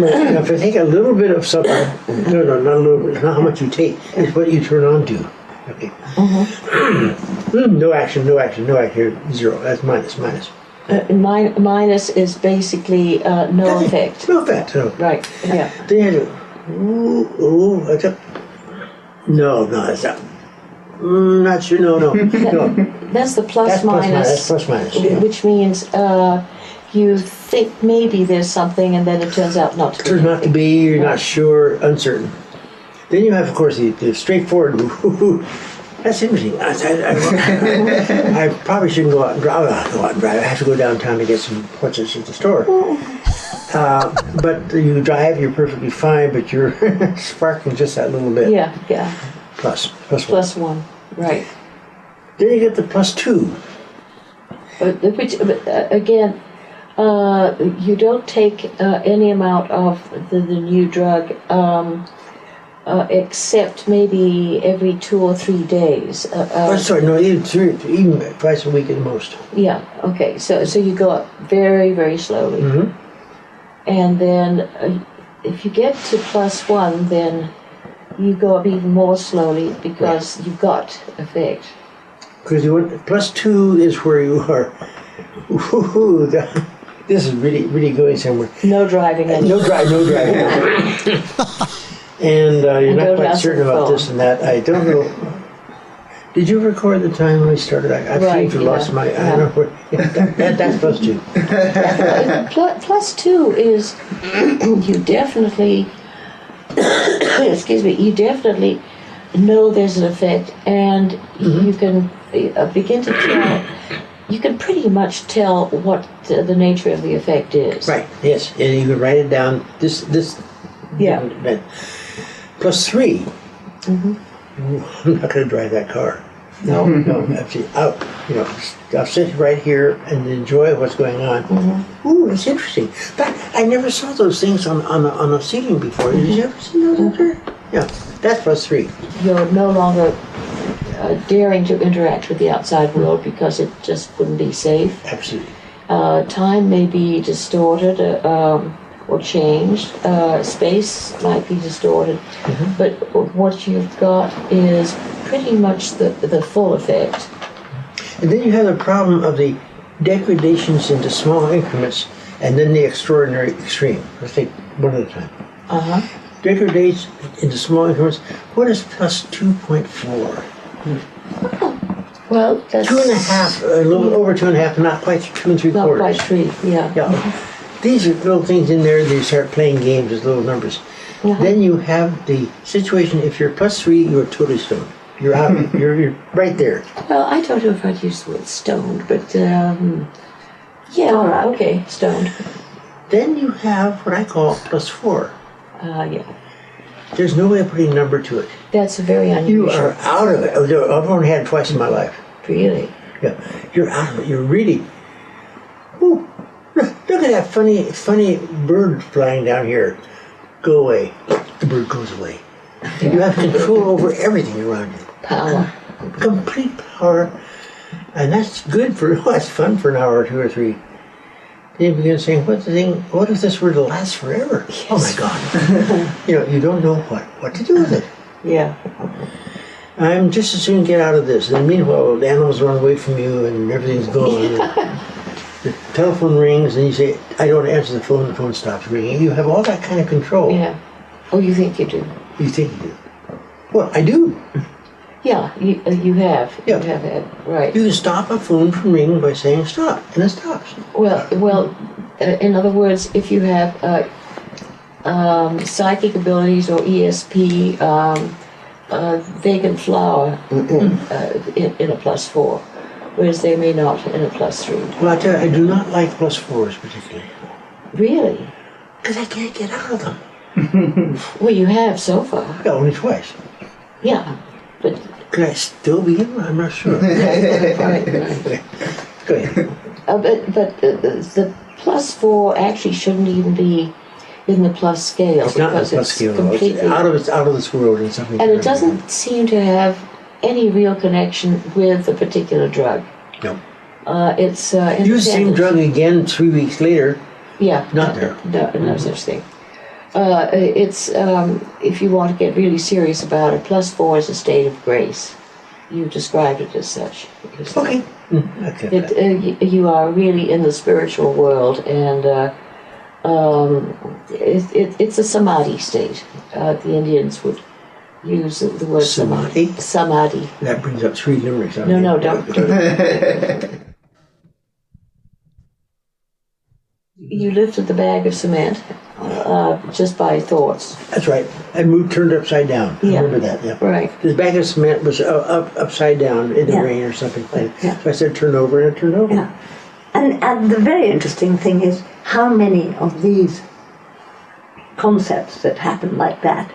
remember. If I take a little bit of something, no, no, not a little bit, not how much you take, it's what you turn on to. Okay. Mm, no action, no action, no action. Zero. That's minus, minus. uh, min- minus is basically uh, no effect. No effect. No. Right. Yeah. Then you. Ooh, ooh, that's up. No, no, that's not. Mm, not sure. No, no, no. That's the plus That's plus minus. minus, That's plus minus. yeah. which means uh, you think maybe there's something, and then it turns out not to be. turns not to be, you're not sure, uncertain. Then you have, of course, the, the straightforward. That's interesting. I, I, I, I probably shouldn't go out and drive. Go out and drive. I have to go downtown to get some horses at the store. Uh, but you drive, you're perfectly fine, but you're sparking just that little bit. Yeah, yeah. Plus, plus one. Plus one, right? Then you get the plus two. But which but, uh, again, uh, you don't take uh, any amount of the, the new drug. Um, uh, except maybe every two or three days. Uh, Oh, sorry, no, even three, even twice a week at most. Yeah. Okay. So so you go up very very slowly, and then uh, if you get to plus one, then you go up even more slowly because you've got effect. Because you want plus two is where you are. Ooh, the- this is really, really going somewhere. No driving. And No drive, no driving. and uh, you're And not quite certain about phone. this and that. I don't know. Did you record the time when we started? I, I Right, seem to lost yeah, my. I don't know where. Yeah, that, that, that's plus two. plus Two is you definitely excuse me you definitely know there's an effect and you can uh, begin to tell you can pretty much tell what the, the nature of the effect is Right. Yes, and you can write it down. This this. Yeah. Plus 3 I'm not going to drive that car. No, no, actually, out. You know, I'll sit right here and enjoy what's going on. Ooh, it's interesting. But I never saw those things on on a, on a ceiling before. Did you ever see those out there? Yeah, that's plus three. you're no longer uh, daring to interact with the outside world because it just wouldn't be safe Absolutely. uh, time may be distorted uh, um, or changed. Uh, space might be distorted, but what you've got is pretty much the, the full effect. And then you have the problem of the degradations into small increments, and then the extraordinary extreme. Let's take one at a time. Uh huh. Degrades into small increments. What is plus two point four? Well, that's Two and a half, a little over two and a half, not quite two and three Not quarters. quite three. Yeah. Yeah. These are little things in there you start playing games with little numbers. Then you have the situation if you're plus three, you're totally stoned. You're out. you're, you're right there. Well, I don't know if I'd use the word stoned, but um, yeah, okay, stoned. Then you have what I call plus four. Uh, yeah, There's no way of putting a number to it. that's very unusual. You are out of it. I've only had it twice in my life. Really. Yeah, you're out of it. You're really. Ooh, look at that funny, funny bird flying down here. Go away. The bird goes away. You have control over everything around you. Power. Complete power, and that's good for. Oh, that's fun for an hour or two or three. Then you begin saying, "What the thing? What if this were to last forever? Oh my God! you know, you don't know what what to do with it. Yeah. I'm just as soon get out of this. And meanwhile, the animals run away from you and everything's gone. The telephone rings and you say, I don't answer the phone, the phone stops ringing. You have all that kind of control. Yeah. Oh, you think you do? You think you do. Well, I do. Yeah, you, uh, you have. Yeah. You have had right. You can stop a phone from ringing by saying stop, and it stops. Well, well. Uh, in other words, if you have uh, um, psychic abilities or ESP, um, uh, they can flower uh, in, in a plus four, whereas they may not in a plus three. Well, I tell you, I do not like plus fours particularly. Really? Because I can't get out of them. Well, you have so far. Yeah, only twice. Yeah, but Could I still be in? I'm not sure. right, right. Go ahead. Uh, but but the, the plus four actually shouldn't even be in the plus scale It's not because a plus it's scale. at completely It's out of it's out of this world and something. and it doesn't seem to have any real connection with a particular drug. No. Uh, it's uh, Use the same independent. drug again three weeks later. Yeah, Not there. No, no such thing. Uh, it's um, if you want to get really serious about it. Plus four is a state of grace. You described it as such. Okay. Mm, okay. It, uh, you are really in the spiritual world, and uh, um, it, it, it's a samadhi state. Uh, the Indians would use the, the word samadhi. Samadhi? That brings up three limericks. No, no, don't. you lifted the bag of cement uh, just by thoughts. That's right. I moved, turned upside down. I remember that. Yeah. Right. This bag of cement was uh, up, upside down in the Yeah. rain or something like that. Yeah. So I said, turn over, and it turned over. Yeah. And, and the very interesting thing is how many of these concepts that happen like that,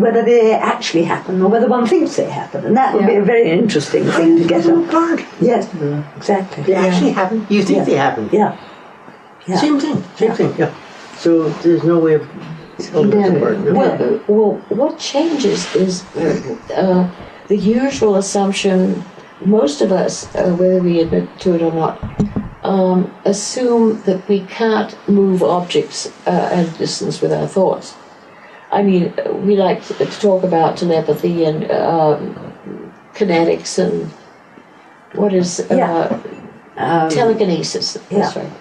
whether they actually happen or whether one thinks they happen. And that would be a very interesting thing to get Little up. part. Yes, exactly. They actually happen. You think Yeah. they happen. Yeah. Yeah. Same thing. Same thing. Yeah. So there's no way of telling this apart. no. Well, well, what changes is uh, the usual assumption. Most of us, uh, whether we admit to it or not, um, assume that we can't move objects uh, at a distance with our thoughts. I mean, we like to, talk about telepathy and um, kinetics and what is uh, Yeah. Um, telekinesis. That's yeah. right.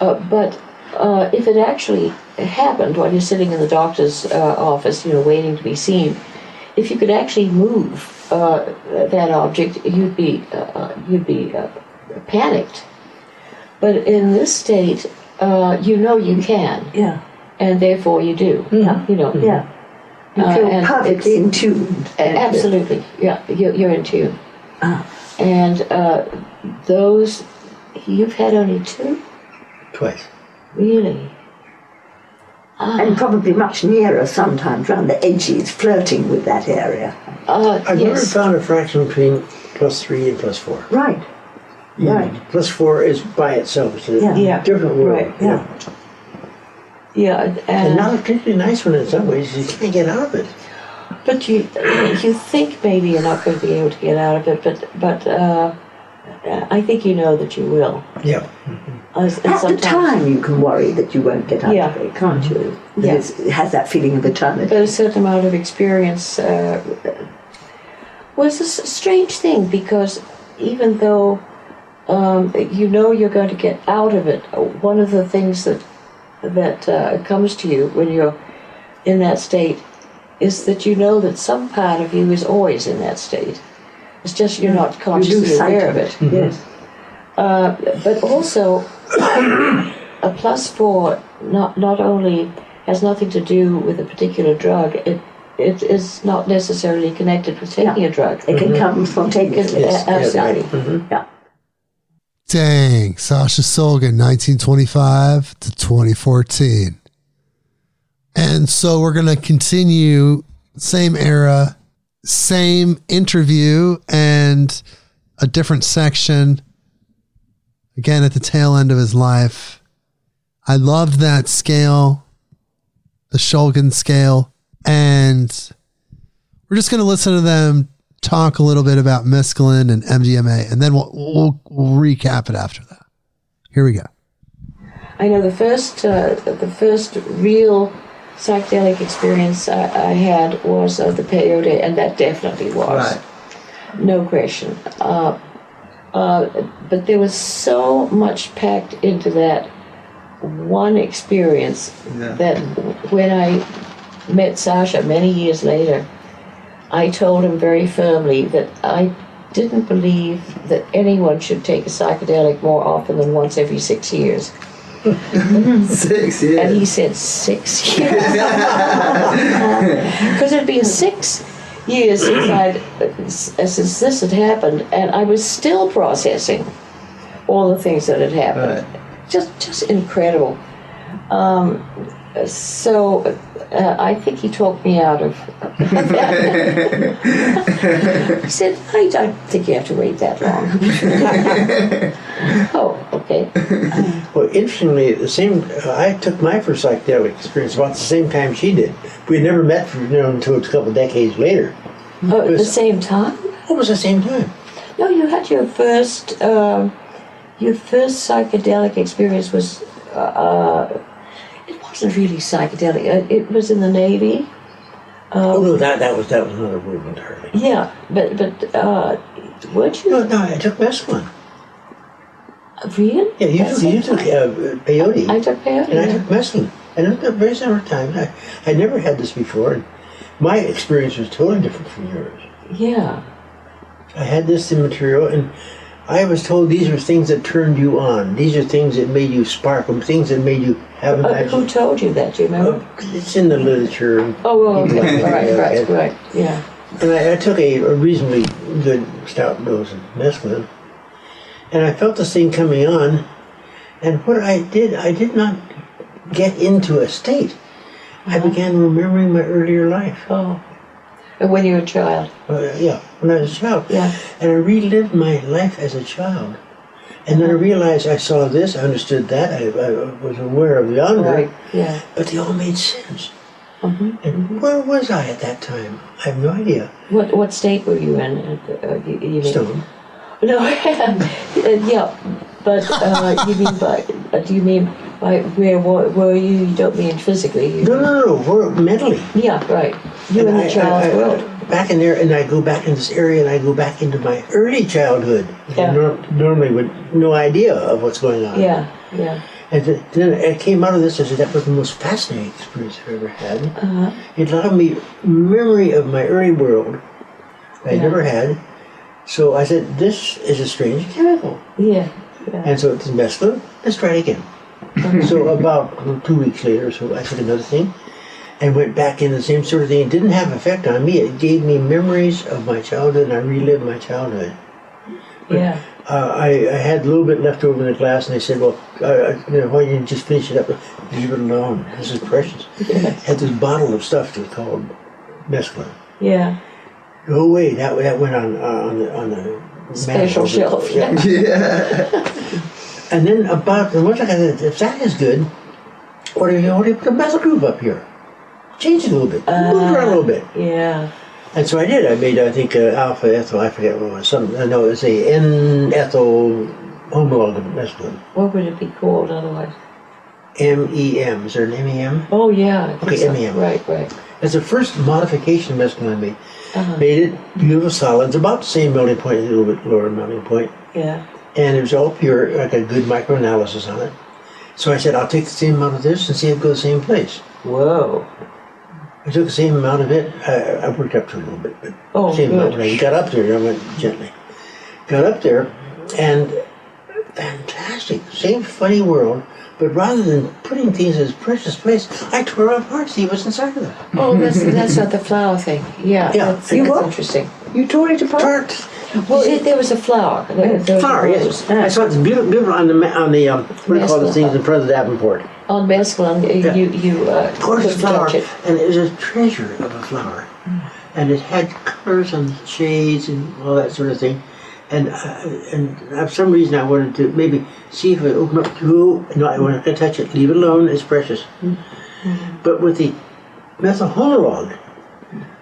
Uh, but uh, if it actually happened while you're sitting in the doctor's uh, office, you know, waiting to be seen, if you could actually move uh, that object, you'd be you'd be uh, panicked. But in this state, uh, you know you can, Yeah. And therefore you do. Yeah. You know. Yeah. You Uh, feel and perfectly it's- in tune. Absolutely, yeah, you're, you're in tune. Ah. And uh, those, you've had only two? Twice. Really? Ah. And probably much nearer sometimes, round the edges, flirting with that area. Uh, I've never found a fraction between plus three and plus four. Right. Right. Plus four is by itself. It's a Yeah. Yeah. different world. Right, you yeah. Know. Yeah, And and, not a particularly nice one in some ways. You can't get out of it. but you you think maybe you're not going to be able to get out of it, but but uh, I think you know that you will. Yeah. As- and At the time, you can worry that you won't get out Yeah. of it, can't you? That Yeah. it's- it has that feeling of eternity. but a certain amount of experience uh, was a strange thing because even though um, you know you're going to get out of it, one of the things that that uh, comes to you when you're in that state is that you know that some part of you is always in that state. It's just you're not you consciously sight aware of it. it. Yes. Uh, but also, a plus four not not only has nothing to do with a particular drug. It it is not necessarily connected with taking Yeah. a drug. It can come Can- spontaneously. Yes, a- yes, right. absolutely. Yeah. Dang, Sasha Shulgin, 1925 to 2014. And so we're going to continue same era, same interview, and a different section. Again, at the tail end of his life. I loved that scale, the Shulgin scale. And we're just going to listen to them talk a little bit about mescaline and MDMA, and then we'll, we'll, we'll recap it after that. Here we go. I know the first uh, the first real psychedelic experience I, I had was uh, the peyote, and that definitely was no question. Uh, uh, but there was so much packed into that one experience that when I met Sasha many years later, I told him very firmly that I didn't believe that anyone should take a psychedelic more often than once every six years. Six, years. And he said, six years? Because it'd been six years since I'd, since this had happened, and I was still processing all the things that had happened. Just, just incredible. Um, so uh, I think he talked me out of that. he said, I don't think you have to wait that long. oh, okay. Well, interestingly, the same. Uh, I took my first psychedelic experience about the same time she did. We had never met for, you know, until a couple of decades later. Oh, at the same time? It was the same time. No, you had your first, um, your first psychedelic experience was, uh, it wasn't really psychedelic. Uh, It was in the Navy. oh no, that that was that was another word entirely. Yeah, but but uh, weren't you No, no, I took mescaline. real? Yeah, you took, you took uh, peyote. I took peyote. and I yeah. took mescaline. And at a very similar time, I I never had this before, and my experience was totally different from yours. Yeah. I had this material, and I was told these were things that turned you on. These are things that made you sparkle, things that made you have Uh, who told you that? Do you remember? It's in the literature. oh, well, okay. like right, right, right. Yeah. And I, I took a, a reasonably good stout dose of mescaline, and I felt this thing coming on. And what I did, I did not get into a state. I began remembering my earlier life. Oh. And when you were a child. Uh, yeah, when I was a child. Yeah. And I relived my life as a child. And then I realized I saw this, I understood that, I, I was aware of yonder, Right. Yeah. but they all made sense. Mhm. And where was I at that time? I have no idea. What what state were you in? Uh, you, you Stone. No, uh, yeah, but uh, you mean by? Uh, do you mean by where were, were you? You don't mean physically. You No, no, no, we're mentally. Yeah, right. You And in I- the child's I- I- world. Back in there, and I go back in this area, and I go back into my early childhood. Yeah. Nor- normally with no idea of what's going on. Yeah, yeah. And then I came out of this. I said that was the most fascinating experience I've ever had. Uh-huh. It allowed me memory of my early world I Yeah. never had. So I said, "This is a strange chemical." Yeah. Yeah. And so it's mescaline. Let's try it again. so about two weeks later, so I took another thing and went back in the same sort of thing. It didn't have effect on me. It gave me memories of my childhood, and I relived my childhood. yeah. Uh, I, I had a little bit left over in the glass, and they said, "Well, uh, you know, why don't you just finish it up? Leave it alone. This is precious." Had this bottle of stuff that was called mescaline. Yeah. Go away. that that went on uh, on the on the Special shelf, Yeah. And then about and once I got it, if that is good, what do you what do you put a methyl group up here? Change it a little bit, move it around a little bit. Yeah. And so I did. I made I think uh, alpha ethyl. I forget what it was. Some I know it's a N ethyl homolog of mescaline. What would it be called otherwise? M E M. Is there an M E M? Oh yeah. Okay, so. MEM. Right. Right. It's the first modification of mescaline I made. Uh-huh. Made it beautiful solids, about the same melting point, a little bit lower melting point. Yeah. and it was all pure. I got good microanalysis on it. So I said, I'll take the same amount of this and see if it goes the same place. Whoa. I took the same amount of it. I, I worked up to it a little bit, but Oh, same good. amount. I got up there, I went gently. Got up there, and fantastic. Same funny world, but rather than putting things in its precious place, I tore it apart. See what's inside of it. Oh, that's that's not the flower thing. Yeah. Yeah. That's, You that's interesting. You tore it apart? Tart. Well, it, there was a flower. There, there was Flower, yes. rose. I saw it's beautiful, beautiful on the on the um, what do you call the things in front of the Davenport. On mescaline, Yeah. you you uh, gorgeous flower, it. and it was a treasure of a flower, and it had colors and shades and all that sort of thing. And uh, and for some reason I wanted to maybe see if it opened up to no, I going to touch it. Leave it alone. It's precious. But with the methyl homolog,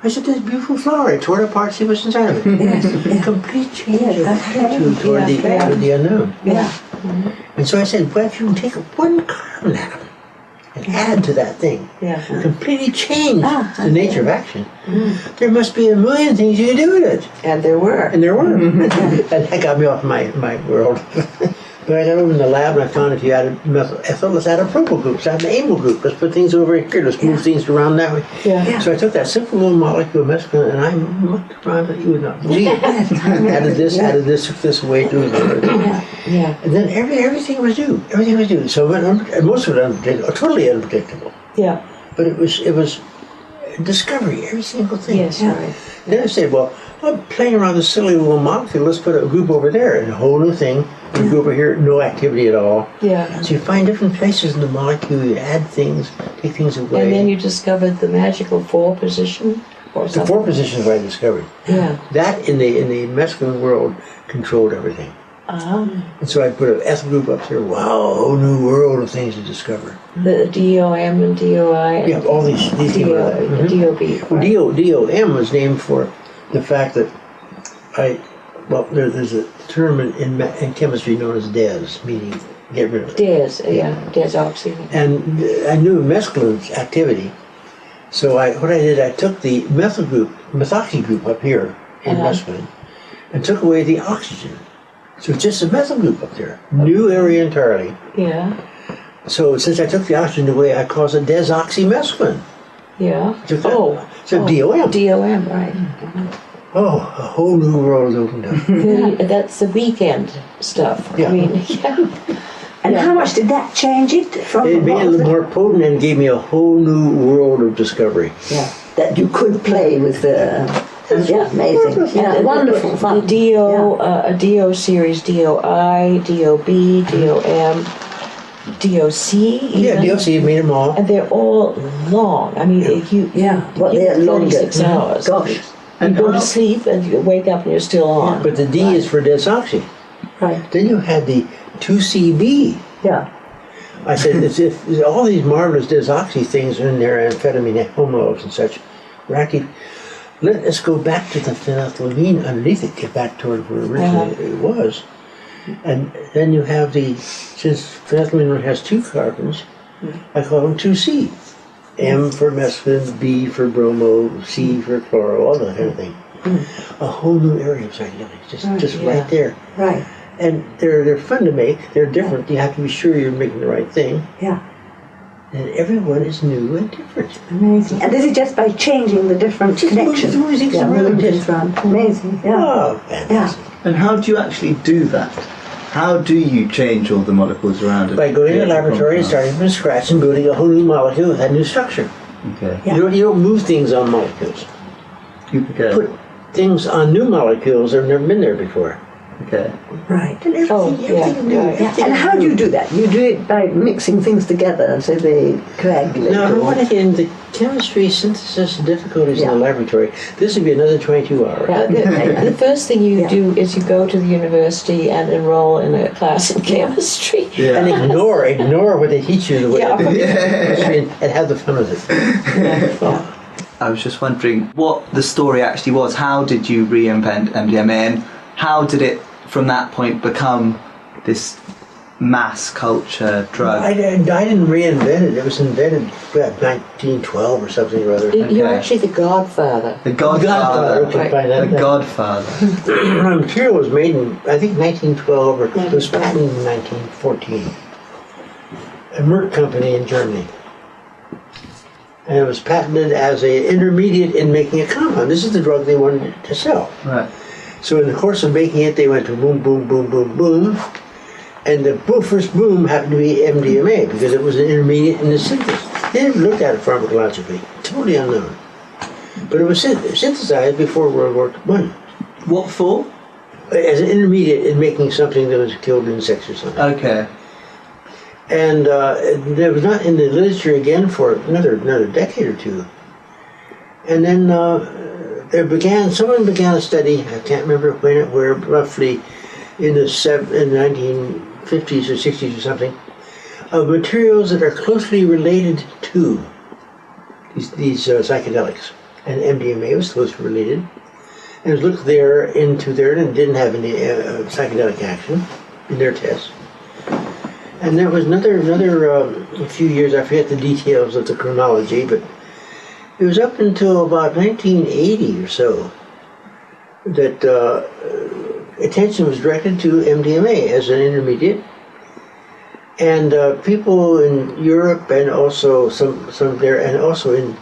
I said, "This beautiful flower." I tore it apart, see what's inside of it. yes. Complete change Yeah, of attitude toward Yeah, the very. the unknown. Yeah. And so I said, "Well, if you can take one carbon atom and add to that thing, Yeah. completely change Ah, the nature of action. There must be a million things you can do with it. And there were. And there were. and that got me off my, my world. but I got over in the lab and I found if you added methyl ethyl, let's add a propyl group, let's add an amyl group, let's put things over here, let's move things around that way. Yeah. So I took that simple little molecule of mescaline and I mucked around it you would not believe. It. Added this, added this, took this away, do it. Yeah. And then every, everything was new. Everything was new. So it went un- and most of it unpredictable, totally unpredictable. Yeah. But it was it was discovery, every single thing. Yes. Right. Then I said, well, I'm playing around this silly little molecule. Let's put a group over there, and a whole new thing. A go over here, no activity at all. Yeah. So you find different places in the molecule. You add things, take things away. And then you discovered the magical four position or the four positions I discovered. Yeah. That in the in the mescaline world controlled everything. Uh-huh. And so I put an ethyl group up there. Wow, a whole new world of things to discover. The DOM and DOI. Yeah, all these these there. Mhm. DOB. Well. DO, DOM was named for the fact that I, well, there, there's a term in, in, in chemistry known as DES, meaning get rid of it. Des, yeah, desoxy. And uh, I knew mescaline's activity, so I what I did, I took the methyl group, methoxy group up here in Uh-huh. mescaline, and took away the oxygen. So it's just a methyl group up there, new area entirely. Yeah, So since I took the oxygen away, I caused a desoxymescaline. yeah. Oh, so oh, DOM. DOM, right. Oh, a whole new world opened up. The- That's the weekend stuff. Yeah. I mean, yeah. And Yeah. how much did that change it from It made it a little more potent and gave me a whole new world of discovery. Yeah, that you could play with the. yeah, amazing. Yeah, And wonderful the, fun. The DO, uh, a DO series, DOI, DOB, DOM, DOC. Yeah, even. DLC made them all. And they're all long. I mean, if you Yeah, you well, give they're it longer. 36 Mhm. hours. Gosh. You And go to sleep and you wake up and you're still on. But the D is for desoxy. right. Then you had the 2CB. Yeah. I said, as if all these marvelous desoxy things are in there, amphetamine, homologs, and such, were. Let us go back to the phenethylamine underneath it, get back toward where uh-huh. originally it was. And then you have the, since phenethylamine has two carbons, I call them 2C. M for mescaline, B for bromo, C for chloro, all that kind of thing. A whole new area of psychedelics, just, just yeah. right there. Right. and they're they're fun to make. They're different. You have to be sure you're making the right thing. Yeah. And everyone is new and different. Amazing. And this is just by changing the different Just connections. move things yeah, around, moving things. Amazing. Yeah. Oh, fantastic. And how do you actually do that? How do you change all the molecules around it? By going to the laboratory and starting from scratch and building a whole new molecule with a new structure. Okay. Yeah. You, don't, you don't move things on molecules. You Okay. put things on new molecules that have never been there before. Okay. Right. And everything, Oh, everything yeah, is new. yeah, yeah. everything And how do you do that? You do it by mixing things together so they coagulate. Now, I don't or- want to get chemistry synthesis difficulties Yeah. in the laboratory. This would be another 22 hours. Yeah, uh, the, the first thing you Yeah. do is you go to the university and enroll in a class in chemistry. Yeah. And ignore, ignore what they teach you the way Yeah. chemistry and, and have the fun with it. I was just wondering what the story actually was. How did you reinvent MDMA and how did it from that point become this mass culture drug? I, didn't- I didn't reinvent it. It was invented about 1912 or something or other. You're Okay. actually the godfather. The Godfather. okay, fine. The Godfather. The material was made in, I think, 1912 or it was patented in 1914. A Merck company in Germany. And it was patented as a intermediate in making a compound. This is the drug they wanted to sell. Right. So in the course of making it, they went to boom, boom, boom, boom, boom. And the first boom happened to be MDMA because it was an intermediate in the synthesis. They didn't look at it pharmacologically. Totally unknown. But it was synthesized before World War One What for? as an intermediate in making something that was killed insects or something. Okay. And uh, it was not in the literature again for another another decade or two. And then uh, there began someone began a study. I can't remember when it where roughly in the in 1950s or 60s or something of materials that are closely related to these, these uh, psychedelics. And MDMA was closely related. And looked there into there and didn't have any uh, psychedelic action in their tests. And there was another another um, a few years. I forget the details of the chronology, but it was up until about 1980 or so that uh, attention was directed to MDMA as an intermediate, and uh, people in Europe and also some some there and also in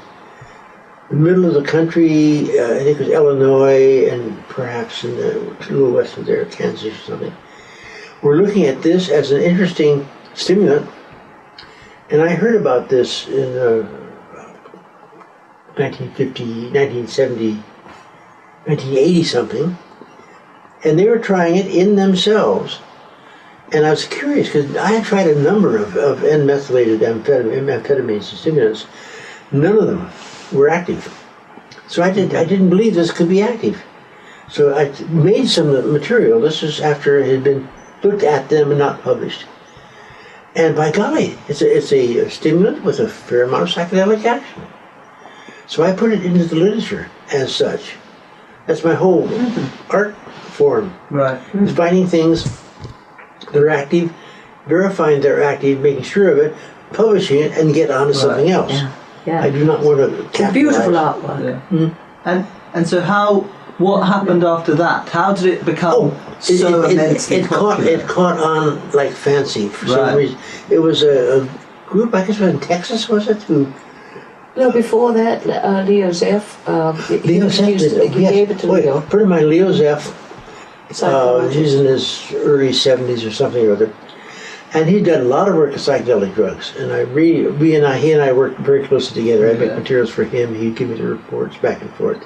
the middle of the country. Uh, I think it was Illinois and perhaps in the little west of there, Kansas or something we're looking at this as an interesting stimulant. And I heard about this in uh, 1950, 1970, 1980 something. And they were trying it in themselves. And I was curious because I had tried a number of, of N-methylated amphetamine, amphetamines and stimulants. None of them were active. So I, did, I didn't believe this could be active. So I made some material. This was after it had been looked at them and not published. And by golly, it's a, it's a stimulant with a fair amount of psychedelic action. So I put it into the literature as such. That's my whole mm-hmm. art form. Right. Is finding things that are active, verifying they're active, making sure of it, publishing it, and get on to something else. Yeah. Yeah. I do not want to. It's a beautiful artwork. Yeah. Hmm? And and so how? What happened after that? How did it become Oh, it, so it, it, immensely it caught popular? it caught on like fancy for some reason. It was a, a group, I guess, it was in Texas, was it? Who No, before that, uh, Leo Zeff, um, Leo Zeff it. did- yes. gave it to Wait, Leo. A friend of mine, Leo Zeff, uh, psychologist. he's in his early 70s or something or other. And he'd done a lot of work with psychedelic drugs. And I re, we and I, he and I worked very closely together. I'd make materials for him. He'd give me the reports back and forth.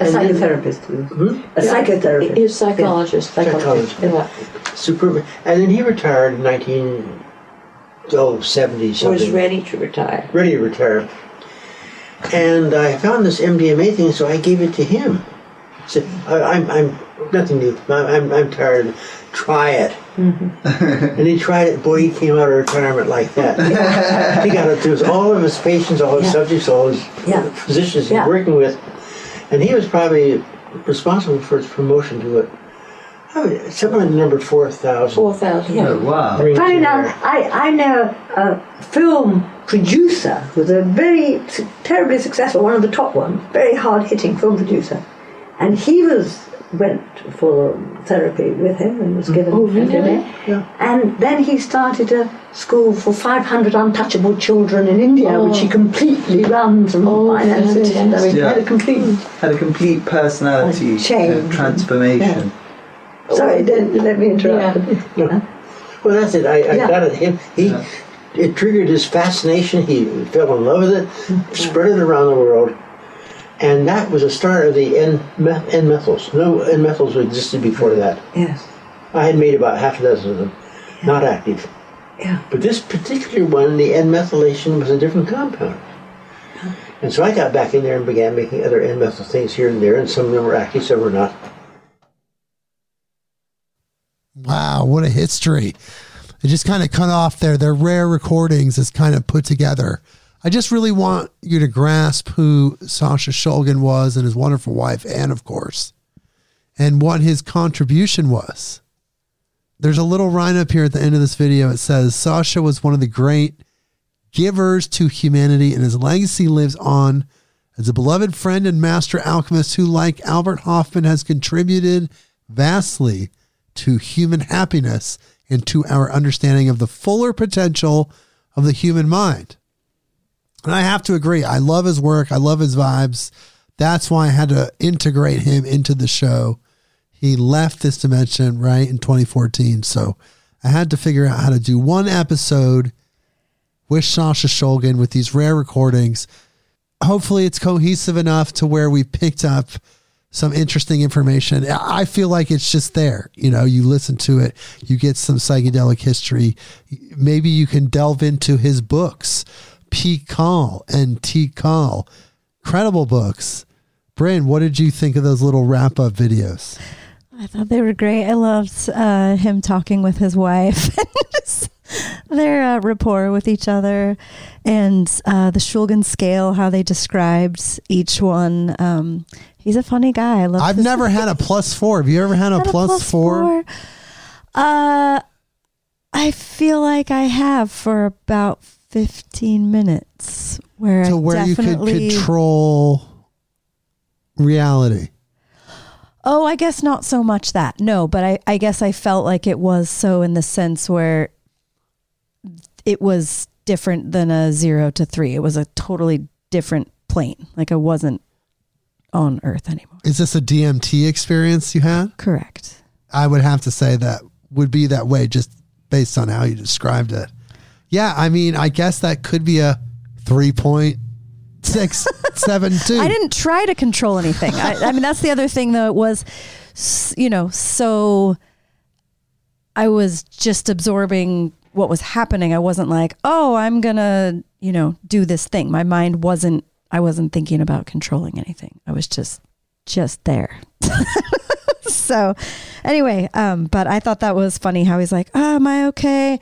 A And psychotherapist. too. Hmm? A psychotherapist. He's psychologist. Psychologist. Yeah. Superb. And then he retired in 1970 He something. was ready to retire. ready to retire. And I found this MDMA thing, so I gave it to him. Said, I, I'm, I'm nothing new. I'm, I'm, I'm tired. Try it. Mm-hmm. and he tried it. Boy, he came out of retirement like that. he got it to all of his patients, all his Yeah. subjects, all his Yeah. physicians Yeah. he's working with, and he was probably responsible for its promotion to it. Oh, I mean, somewhere in number four thousand. 4,000. Yeah. Oh, wow. rings Funny enough. I, I know a film producer who's a very terribly successful, one of the top ones, very hard hitting film producer. And he was went for therapy with him and was given Oh, really? MDMA. And then he started a school for 500 untouchable children in India, oh. which he completely runs and Oh, finances. And I mean, he had a complete. Had a complete personality A change. transformation. Sorry, oh. don't let me interrupt. Well, that's it. I, I Yeah. got it. Him, he, Yeah. it triggered his fascination. He fell in love with it, spread it around the world, and that was the start of the N meth, N methyls. No N methyls existed before that. Yes. I had made about half a dozen of them, not active. Yeah. But this particular one, the N methylation, was a different compound. And so I got back in there and began making other N methyl things here and there, and some of them were active, some were not. Wow, what a history. It just kind of cut off there. Their rare recordings is kind of put together. I just really want you to grasp who Sasha Shulgin was and his wonderful wife, Anne, of course, and what his contribution was. There's a little rhyme up here at the end of this video. It says Sasha was one of the great givers to humanity, and his legacy lives on as a beloved friend and master alchemist who, like Albert Hoffman, has contributed vastly to human happiness and to our understanding of the fuller potential of the human mind. And I have to agree. I love his work. I love his vibes. That's why I had to integrate him into the show. He left this dimension right in 2014. So I had to figure out how to do one episode with Sasha Shulgin with these rare recordings. Hopefully, it's cohesive enough to where we picked up some interesting information. I feel like it's just there. You know, you listen to it, you get some psychedelic history. Maybe you can delve into his books, P. Call and T. Call. Credible books. Brian, what did you think of those little wrap up videos? I thought they were great. I loved uh, him talking with his wife, their uh, rapport with each other, and uh, the Shulgin scale, how they described each one. Um, he's a funny guy. I love. I've never had a plus four. Have you ever had a Had a plus four? Uh, I feel like I have for about fifteen minutes, where To I where you could control reality. Oh, I guess not so much that. No, but I, I guess I felt like it was so in the sense where it was different than a zero to three. It was a totally different plane. Like I wasn't on Earth anymore. Is this a DMT experience you had? Correct. I would have to say that would be that way just based on how you described it. Yeah, I mean, I guess that could be a 3.672. I didn't try to control anything. I, I mean, that's the other thing, though. It was, you know, so I was just absorbing what was happening. I wasn't like, oh, I'm gonna, you know, do this thing. My mind wasn't. I wasn't thinking about controlling anything. I was just, just there. so, anyway, um, but I thought that was funny how he's like, oh, am I okay?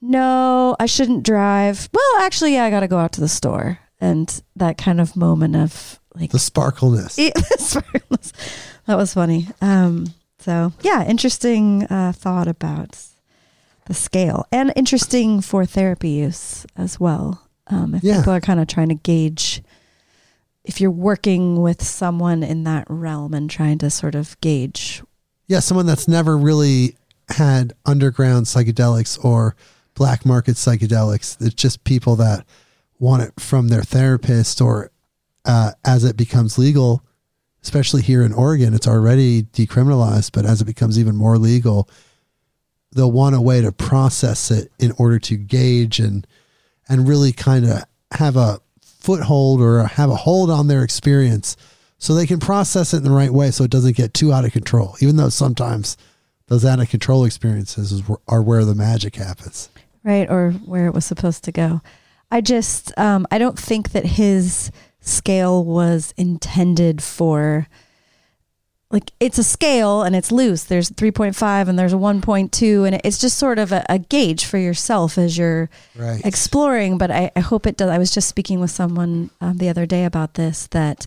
No, I shouldn't drive. Well, actually, yeah, I got to go out to the store. And that kind of moment of like, the sparkleness. it, sparkles. that was funny. Um, so yeah, interesting uh, thought about the scale and interesting for therapy use as well. Um, if Yeah. people are kind of trying to gauge if you're working with someone in that realm and trying to sort of gauge yeah, someone that's never really had underground psychedelics or black market psychedelics. It's just people that want it from their therapist or uh, as it becomes legal, especially here in Oregon, it's already decriminalized, but as it becomes even more legal, they'll want a way to process it in order to gauge and and really kind of have a foothold or have a hold on their experience so they can process it in the right way so it doesn't get too out of control even though sometimes those out of control experiences are where the magic happens. Right or where it was supposed to go. I just um, i don't think that his scale was intended for like it's a scale and it's loose. There's 3.5 and there's a 1.2 and it's just sort of a, a gauge for yourself as you're right. exploring. But I, I hope it does i was just speaking with someone um, the other day about this that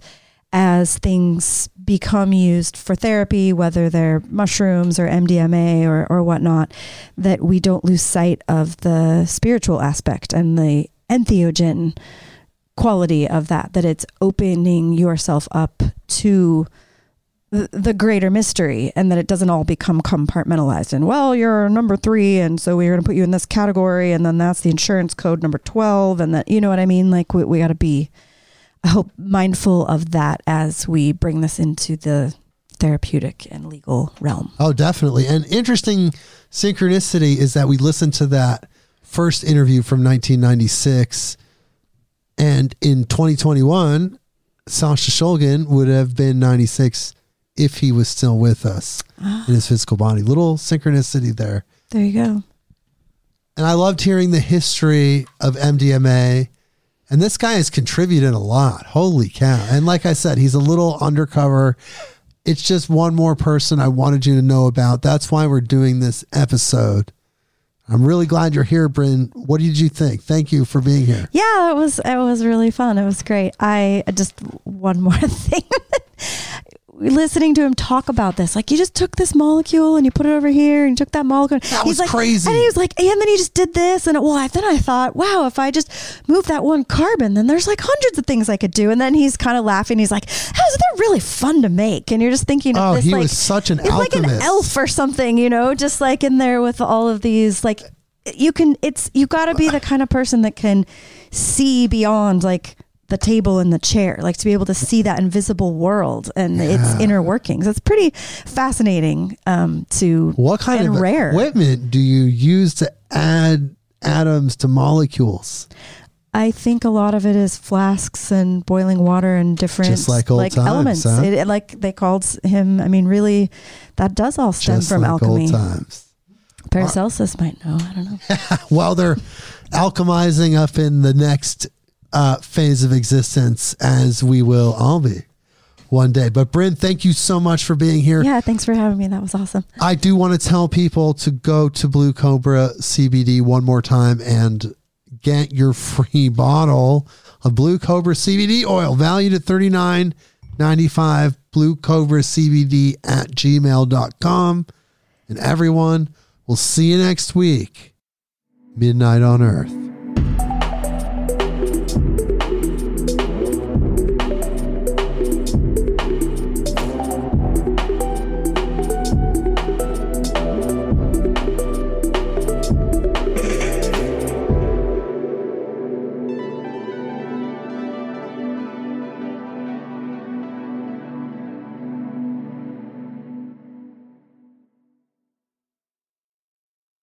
as things become used for therapy whether they're mushrooms or mdma or, or whatnot that we don't lose sight of the spiritual aspect and the entheogen quality of that that it's opening yourself up to the greater mystery and that it doesn't all become compartmentalized and well you're number three and so we're going to put you in this category and then that's the insurance code number 12 and that you know what i mean like we, we got to be i hope mindful of that as we bring this into the therapeutic and legal realm Oh, definitely. And interesting synchronicity is that we listened to that first interview from 1996, and in 2021, Sasha Shulgin would have been 96 if he was still with us in his physical body. Little synchronicity there. there you go And I loved hearing the history of MDMA. And this guy has contributed a lot. Holy cow. And like I said, he's a little undercover. It's just one more person I wanted you to know about. That's why we're doing this episode. I'm really glad you're here, Bryn. What did you think? Thank you for being here. Yeah, it was it was really fun. It was great. I just one more thing. Listening to him talk about this, like you just took this molecule and you put it over here and you took that molecule. That He's was like, crazy. And he was like, and then he just did this, and it, well, I, then I thought, wow, if I just move that one carbon, then there's like hundreds of things I could do. And then he's kind of laughing. He's like, how's they're really fun to make? And you're just thinking, of Oh, this, he like, was such an it's like an elf or something, you know, just like in there with all of these like you can it's you got to be the kind of person that can see beyond like the table and the chair like to be able to see that invisible world and its inner workings it's pretty fascinating um to What kind of rare equipment do you use to add atoms to molecules? I think a lot of it is flasks and boiling water and different Just like old times, elements. huh? It, it- like they called him. I mean, really, that does all stem Just from like alchemy. Paracelsus might know. I don't know. While they're alchemizing up in the next uh, phase of existence, as we will all be one day. But Bryn, thank you so much for being here. Yeah, thanks for having me. That was awesome. I do want to tell people to go to Blue Cobra CBD one more time and get your free bottle of Blue Cobra CBD oil valued at thirty nine ninety five. Blue Cobra CBD at gmail.com. And everyone, we'll see you next week. Midnight on Earth.